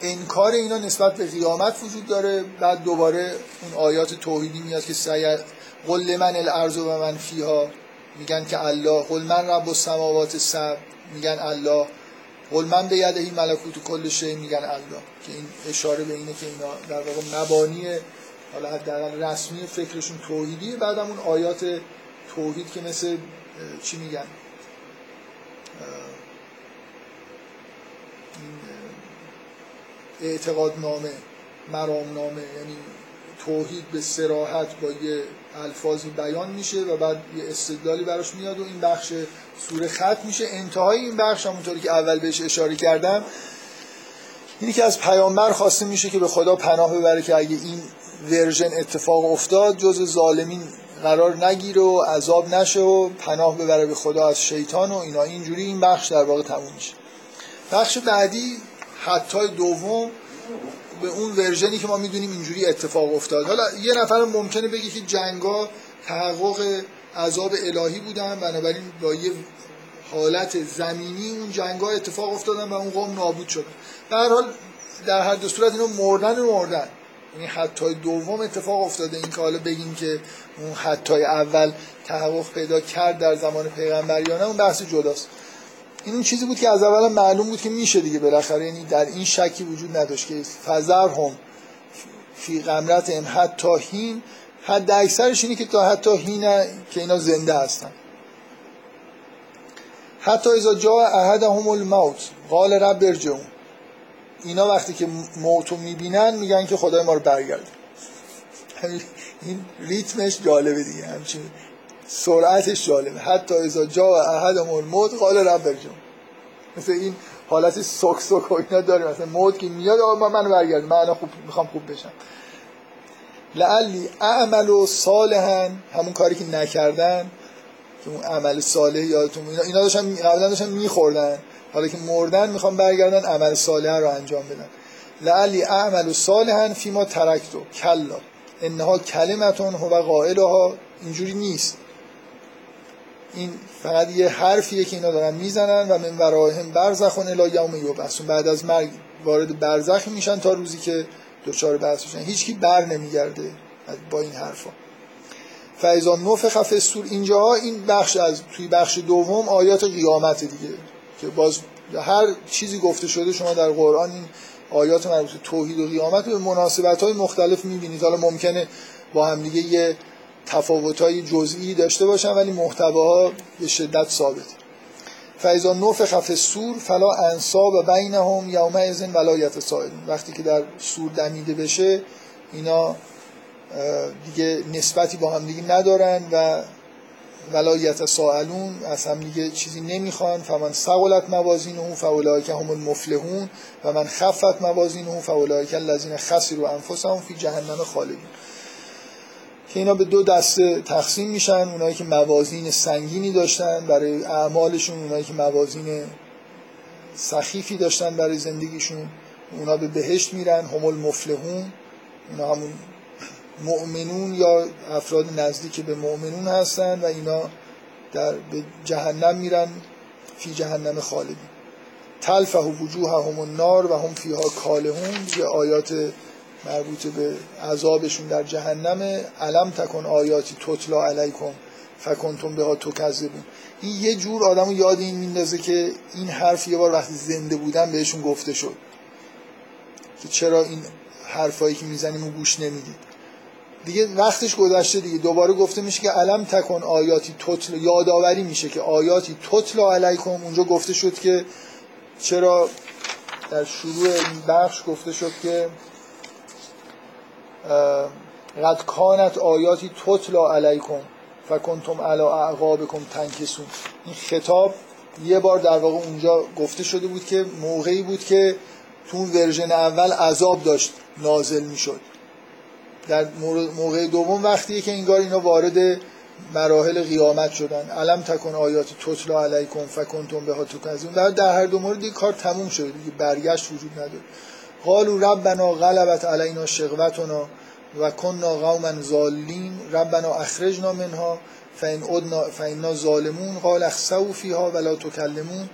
A: انکار اینا نسبت به قیامت وجود داره. بعد دوباره اون آیات توحیدی میاد که سید قل من الارض و من فیها. میگن که الله قل من رب السماوات سب میگن الله. قل من به یدهی ملکوت کل شی. میگن الله. که این اشاره به اینه که اینا در واقع مبانی حالا حداقل رسمی فکرشون توحیدیه بعدم اون آیات توحید که مثل چی میگن؟ اعتقادنامه مرامنامه یعنی توحید به سراحت با یه الفاظی بیان میشه و بعد یه استدلالی براش میاد و این بخش سوره ختم میشه. انتهای این بخش همونطوری که اول بهش اشاره کردم اینی که از پیامبر خواسته میشه که به خدا پناه ببره که اگه این ورژن اتفاق افتاد جز ظالمین قرار نگیره و عذاب نشه و پناه ببره به خدا از شیطان و اینا. اینجوری این بخش در واقع تموم میشه. بخش بعدی حتی دوم به اون ورژنی که ما می‌دونیم اینجوری اتفاق افتاد. حالا یه نفر ممکنه بگه که جنگا تحقق عذاب الهی بودن بنابراین با یه حالت زمینی اون جنگا اتفاق افتادن و اون قوم نابود شد. در حال در هر دو صورت اینا مردن و مردن. یعنی حتی دوم اتفاق افتاده. این که حالا بگیم که اون حتی اول تحقق پیدا کرد در زمان پیغمبریانه اون بحث جداست. این اون چیزی بود که از اول معلوم بود که میشه دیگه بالاخره. یعنی در این شکی وجود نداشت که فزر هم فی غمرت هم حتی هین حد اکثرش اینه که تا حتی هین که اینا زنده هستن. حتی ازا جا هم الموت قال رب برجعون اینا وقتی که موتو می‌بینن میگن که خدای ما رو برگرد. این ریتمش جالبه دیگه همچین سرعتش جالبه. حتی ازا جا احدهم الموت قال رب برجعون مثل این حالت سوک سوک و اینا داره. مثلا موت که میاد آقا من برگرد. من خوب می‌خوام خوب بشم. لعلی اعمل و صالحا همون کاری که نکردن که اون عمل صالح یادتون اینا اینا داشتن قبلا داشتن میخوردن. حالا که مردن می‌خوام برگردن عمل صالح رو انجام بدن. لعلی اعمل و صالحا فیما ترکتو. کلا. انها کلمتون هو قائلها. اینجوری نیست. این فقط یه حرفیه که اینا دارن می‌زنن و من وراهم برزخون الی یوم یبعثون. بعد از مرگ وارد برزخ میشن تا روزی که دچار بحث میشن. هیچکی بر نمیگرده با این حرفا. فایزا نفخ فی اینجا این بخش از توی بخش دوم آیات قیامت دیگه. که باز هر چیزی گفته شده شما در قرآن این آیات مربوط توحید و قیامت به مناسبت های مختلف می‌بینید. حالا ممکنه با هم دیگه یه تفاوت های جزئی داشته باشن ولی محتواها به شدت ثابت. فایزا نفخ فی السور فلا انصاب بینهم یومئذ ولایت سائلین وقتی که در سور دمیده بشه اینا دیگه نسبتی با هم دیگه ندارن و ولایت سائلون از هم دیگه چیزی نمی‌خوان. فمن سقلت موازینه فاولئک هم المفلحون. و من خفت موازینه فاولئک الذین خسروا انفسهم فی جهنم خالدون. که اینا به دو دسته تقسیم میشن. اونایی که موازین سنگینی داشتن برای اعمالشون اونایی که موازین سخیفی داشتن برای زندگیشون اونا به بهشت میرن. هم المفلحون. اونا همون مؤمنون یا افراد نزدیک به مؤمنون هستن و اینا در به جهنم میرن فی جهنم خالدی تلفه وجوه هم النار و هم فیها کالهون. یه آیات مربوط به عذابشون در جهنم علم تکن آیاتی تطلا علیکم فکنتم بها تو کذبون این یه جور آدمو یاد این میندازه که این حرف یه بار وقتی زنده بودن بهشون گفته شد. که چرا این حرفایی که می‌زنیم و گوش نمی‌دید؟ دیگه وقتش گذشته دیگه. دوباره گفته میشه که علم تکن آیاتی توتل یادآوری میشه که آیاتی توتلا علیکم. اونجا گفته شد که چرا در شروع این بخش گفته شد که قد کانت آیاتی توتلا علیکم فکنتم علا اعقابکم تنکسون. این خطاب یه بار در واقع اونجا گفته شده بود که موقعی بود که تو ورژن اول عذاب داشت نازل می‌شد. در موقع دوم وقتیه که انگار اینا وارد مراحل قیامت شدن. علم تکن آیات تطلا علیکم فکنتم بها تکذون در در هر دو مورد کار تموم شده. دیگه برگشت وجود نداره. قالوا ربنا غلبت علینا شقوتنا و کننا قوما ظالین ربنا اخرجنا منها. فین ادنا فینا ظالمون. قال اخسو فیها ولا تکلمون.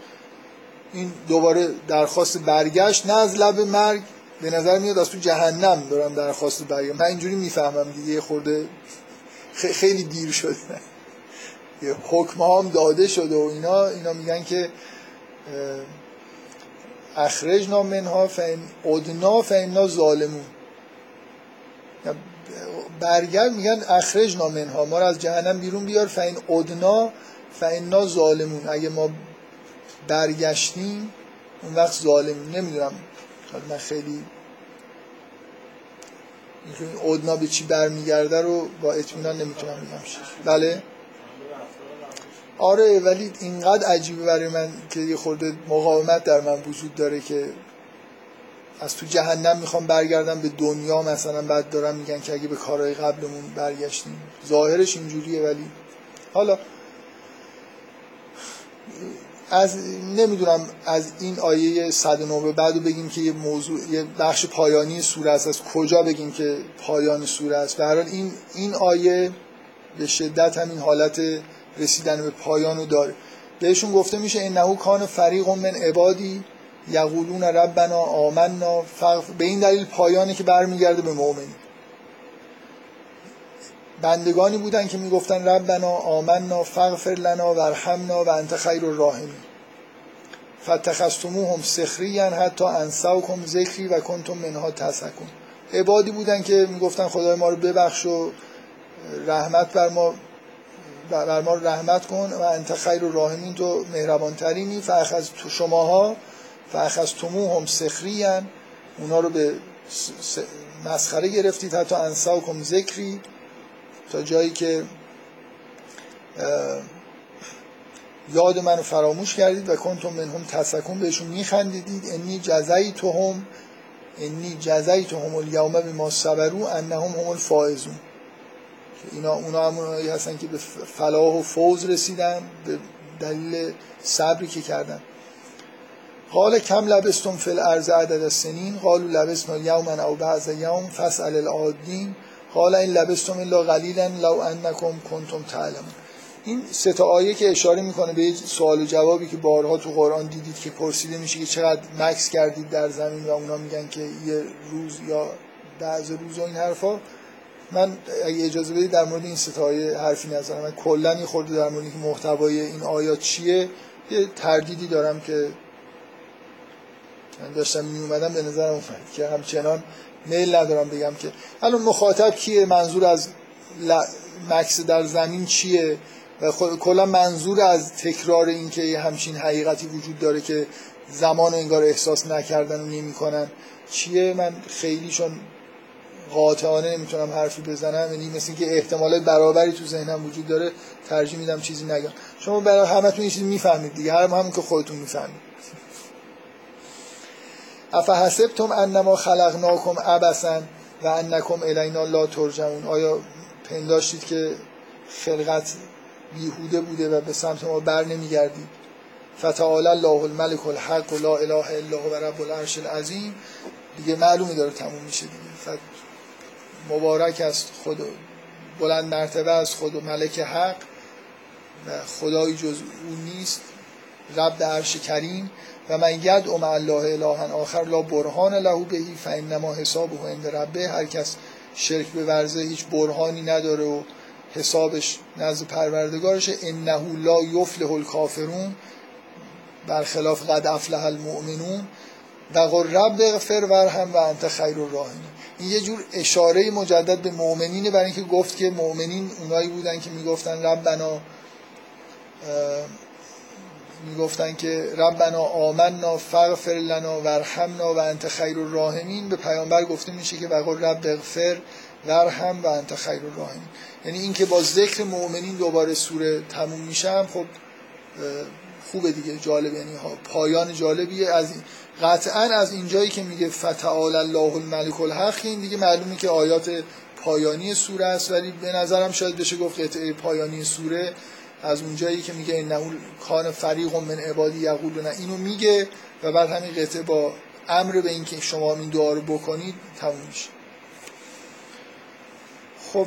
A: این دوباره درخواست برگشت. نه از لب مرگ به نظر میاد از تو جهنم دارم درخواست برگشت من اینجوری می‌فهمم دیگه خورده خیلی دیر شده. حکم هم داده شده و اینا. اینا میگن که اخرجنا منها فین ادنا فینا ظالمون. برگرد میگن اخرج منها. ما رو از جهنم بیرون بیار. فین ادنا فینا ظالمون. اگه ما برگشتیم اون وقت ظالمون. نمی‌دونم. من خیلی این ادنا به چی برمیگرده رو با اطمینان نمی‌تونم بگم. بله؟ آره ولی اینقدر عجیبه برای من که یه خورده مقاومت در من وجود داره که از تو جهنم می‌خوام برگردم به دنیا مثلا بعد دارم میگن که اگه به کارهای قبلمون برگشتیم. ظاهرش اینجوریه ولی. حالا از نمی‌دونم از این آیه 109 به بعد بگیم که یه موضوع یه بخش پایانی سوره است. از کجا بگیم که پایان سوره است؟ به این این آیه به شدت همین حالت رسیدن به پایان داره. بهشون گفته میشه انه کان فریق من عبادی یقولون ربنا آمنا. به این دلیل پایانی که برمیگرده به مؤمنی بندگانی بودن که می‌گفتن ربنا آمنا فغفر لنا ورحمنا و انت خیر الراحمین. فتخستموهم سخریا حتی انساکم ذکری و کنتم منها تسکون عبادی بودن که می‌گفتن خدای ما رو ببخش و رحمت بر ما بر ما رحمت کن و انت خیر الراحمین. تو مهربان ترینی فاخذ تو شماها هم سخرین اونا رو به مسخره گرفتید. حتی انساکم ذکری. تا جایی که یاد منو فراموش کردید و کنتم منهم تسکون بهشون میخندیدید. انی جزایی تو هم انی جزایی تو هم به ما صبرو انهم هم الفائزون. اینا اونا همونایی هستن که به فلاح و فوز رسیدن به دلیل صبری که کردن. قال کم لبستم فی الارض عدد سنین؟ قالوا لبسنا یوما او بعض یوم فاسال العادین. قال این لبستم الا قلیلا لو انکم کنتم تعلمون. این سه تا آیه که اشاره می‌کنه به سوال و جوابی که بارها تو قرآن دیدید که پرسیده میشه که چقدر مکس کردید در زمین و اونا میگن که یه روز یا بعض روز و این حرفا. من اگه اجازه بدید در مورد این سه تا آیه حرفی نزنم. من کلا یه خورده در مورد محتوای این آیات چیه یه تردیدی دارم که من داشتم می اومدم به نظرم اومد که همچنان میل ندارم بگم که. الان مخاطب کیه؟ منظور از مکس در زمین چیه؟ و کلا منظور از تکرار این که همچین حقیقتی وجود داره که زمان انگار احساس نکردن و نمی‌کنن. چیه؟ من خیلیشون قاطعانه نمی‌تونم حرفی بزنم یعنی مثل که احتمالات برابری تو ذهنم وجود داره ترجیح میدم چیزی نگم. شما برای همتون این چیزی می‌فهمید دیگه هر همون که خودتون می‌فهمید. افحسبتم انما خلقناکم عبسا و انکم الینا لا ترجمون آیا پنداشتید که خلقت بیهوده بوده و به سمت ما بر نمیگردید؟ فتعال الله الملك الحق و لا اله الا هو رب العرش العظیم. دیگه معلومه داره تموم میشه دیگه. مبارک است. خود بلند مرتبه از خود و ملک حق و خدایی جز او نیست. رب عرش کریم. و من ید ام الله الها آخر لا برهان له بهی فانما حسابه عند ربه. هر کس شرک به ورزه هیچ برهانی نداره و حسابش نزد پروردگارش انه لا یفلح الکافرون. برخلاف قد افلح المؤمنون. و رب اغفر ورهم و انت خیر الراحمین. این یه جور اشاره مجدد به مؤمنینه برای اینکه گفت که مؤمنین اونایی بودن که می‌گفتن ربنا می‌گفتن که ربنا آمنا فغفر لنا ورحمنا و انت خیر الراحمین. به پیامبر گفته میشه که وقل رب اغفر ورحم و انت خیر الراحمین. یعنی اینکه با ذکر مؤمنین دوباره سوره تموم میشم خب خوبه دیگه جالب. یعنی پایان جالبیه. از قطعا از اینجایی که میگه فتعال الله الملک الحق این دیگه معلومه که آیات پایانی سوره است. ولی به نظرم شاید بشه گفت قطعه پایانی سوره. از اونجایی که میگه انه کان فریق من عبادی یقولون اینو میگه و بعد همین قطعه با امر به اینکه شما این دعا رو بکنید تموم میشه. خب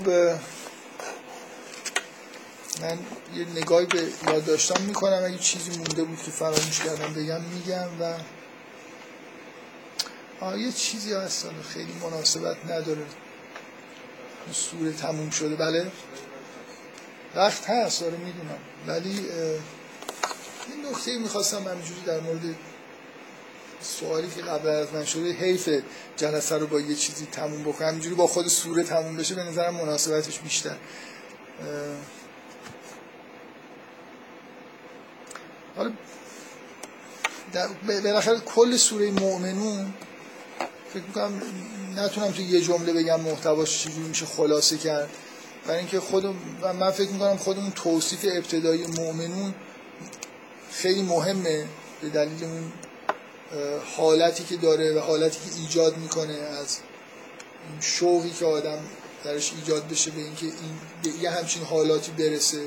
A: من یه نگاهی به یادداشتام می‌کنم. اگه چیزی مونده بود که فراموش کردم بگم میگم و آه یه چیزی هست خیلی مناسبت نداره. سوره تموم شده. بله؟ وقت هست داره می‌دونم. ولی این نکته می‌خواستم همینجوری در مورد سوالی که قبل از من شده حیف جلسه رو با یه چیزی تموم بکنم. همینجوری با خود سوره تموم بشه به نظرم مناسبتش بیشتر. حالا بالاخره کل سوره مؤمنون فکر می‌کنم نتونم تو یه جمله بگم محتواش چجوری میشه خلاصه کرد. برای اینکه خود من فکر می‌کنم خودمون توصیف ابتدایی مؤمنون خیلی مهمه به دلیل اون حالتی که داره و حالتی که ایجاد می‌کنه از شوقی که آدم درش ایجاد بشه به اینکه این به یه همچین حالاتی برسه.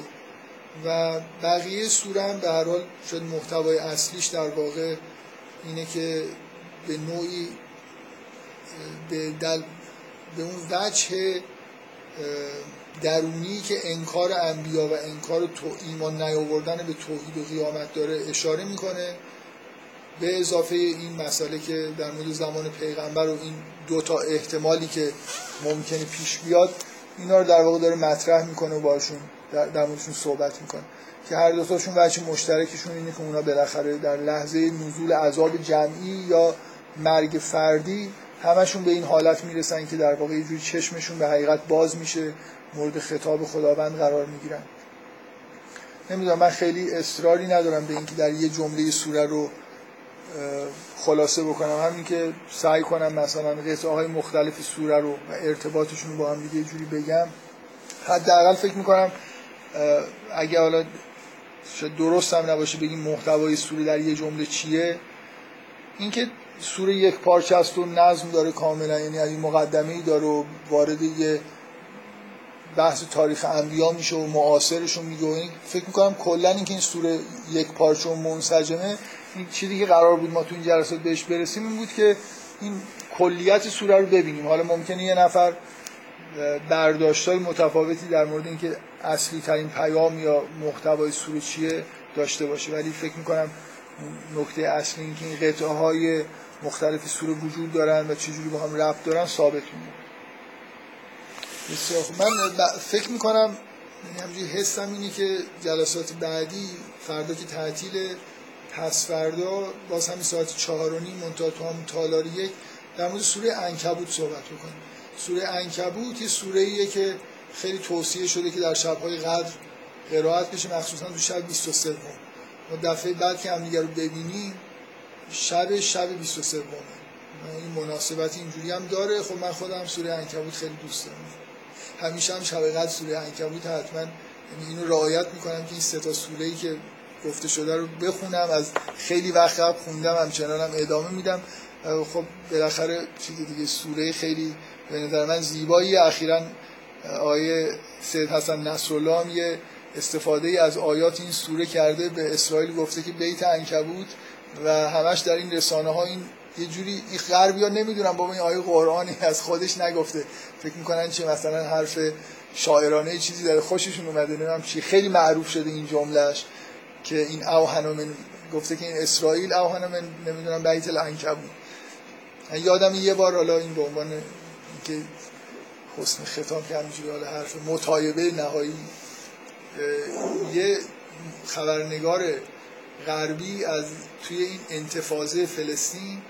A: و بقیه سوره هم به هر حال شد محتوای اصلیش در واقع اینه که به نوعی به, دل به اون وجه درونی که انکار انبیا و انکار تو ایمان نیاوردن به توحید و قیامت داره اشاره می‌کنه. به اضافه این مسئله که در مورد زمان پیغمبر و این دوتا احتمالی که ممکنه پیش بیاد اینا رو در واقع داره مطرح می‌کنه و باشون در, در موردشون صحبت می‌کنه. که هر دوتاشون وجه مشترکشون اینه که اونا بالاخره در لحظه نزول عذاب جمعی یا مرگ فردی همشون به این حالت می‌رسن که در واقع یه جوری چشمشون به حقیقت باز میشه مورد خطاب خداوند قرار می‌گیرن. نمی‌دونم من خیلی اصراری ندارم به اینکه در یه جمله سوره رو خلاصه بکنم. همین که سعی کنم مثلا قطعه های مختلف سوره رو و ارتباطشون با هم دیگه جوری بگم. حداقل فکر می‌کنم اگه حالا شاید درست هم نباشه بگیم محتوای سوره در یه جمله چیه اینکه سوره یک پارچه است و نظم داره کاملا. یعنی این مقدمه ای داره و وارد یه بحث تاریخ انبیا میشه و معاصرشون میگه و فکر می‌کنم کلا اینکه این سوره یک پارچه و منسجمه این چیزی که قرار بود ما تو این جلسات بهش برسیم؟ این بود که این کلیت سوره رو ببینیم. حالا ممکنه یه نفر برداشتای متفاوتی در مورد اینکه اصلی ترین پیام یا محتوای سوره چیه داشته باشه. ولی فکر می‌کنم نکته اصلی اینکه این قطعه های مختلف سوره وجود دارن و چجوری با هم ربط دارن ثابت میشه بسیار من فکر می‌کنم یعنی همجوری حسم اینه که جلسات بعدی فردا که تعطیل پس فردا باز همین ساعت چهار و نیم منتها تو هم تالار یک در مورد سوره انکبوت صحبت بکنیم. سوره انکبوت یه سوره ایه که خیلی توصیه شده که در شبهای قدر قرائت بشه مخصوصا تو شب 23 و دفعه بعد که هم رو ببینیم شب شب 23 این مناسبت اینجوری هم داره. خب من خودم سوره انکبوت خیلی دوست دارم. همیشه هم شب قدر سوره انکبوت حتما یعنی اینو رعایت می‌کنم که این سه تا سوره ای که گفته شده رو بخونم از خیلی وقت قبل خوندم همچنان هم ادامه میدم. خب بالاخره چیز دیگه سوره خیلی به نظر من زیبایی اخیرا آیه سید حسن نصرالله هم یه استفاده از آیات این سوره کرده. به اسرائیل گفته که بیت انکبوت و همش در این رسانه ها این یه جوری این غربی ها نمی‌دونم با این آیه قرآنی از خودش نگفته. فکر می‌کنن چه مثلا حرف شاعرانه چیزی داره. خوششون اومده نمی‌دونم چی. خیلی معروف شده این جملهش که این اوهن من گفته که این اسرائیل اوهن من نمی‌دونم بیت العنکبوت. یادم یه بار حالا این به عنوان که حسن ختام که همینجوری حالا حرف مطایبه نهایی یه خبرنگار غربی از توی این انتفاضه فلسطین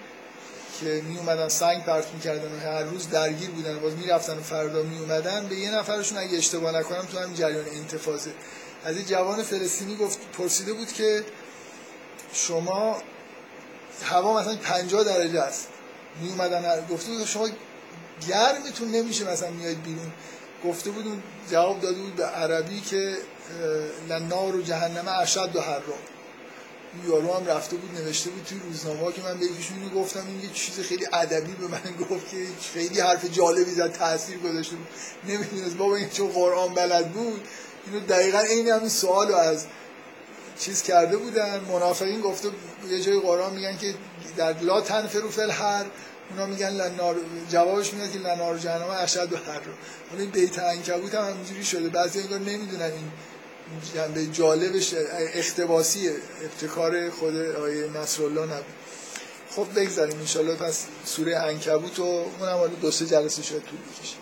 A: که می اومدن سنگ پرت می‌کردن و هر روز درگیر بودن و باز می‌رفتن و فردا می اومدن به یه نفرشون اگه اشتباه نکنم تو همین جریان انتفاضه. از این جوان فلسطینی گفت پرسیده بود که شما هوا مثلا 50 درجه است. می اومدن گفته بود شما گرمتون نمیشه مثلا میاید بیرون. گفته بود جواب داده بود به عربی که لنار و جهنم اشد و رو یارو هم رفته بود نوشته بود توی روزنامه که من به اینو گفتم این یه چیز خیلی ادبی به من گفت که خیلی حرف جالبی زد تاثیر گذاشته بود. نمی‌دونست بابا این چون قرآن بلد بود اینو دقیقا این همین سوالو از چیز کرده بودن. منافقین گفته یه جای قرآن میگن که در لا تنفرو فل هر اونا میگن لنار جوابش میاد که لنار جهنم اشد و هر رو. اون این بیت عنکبوت هم همینجوری شده بعضی انگار نمی‌دونن این جنبه جالبش اختباسی ابتکار خود آیه نصرالله نبود. خب بگذاریم انشالله پس سوره عنکبوت و اونم حالا دو سه جلسه شاید طول بکشه.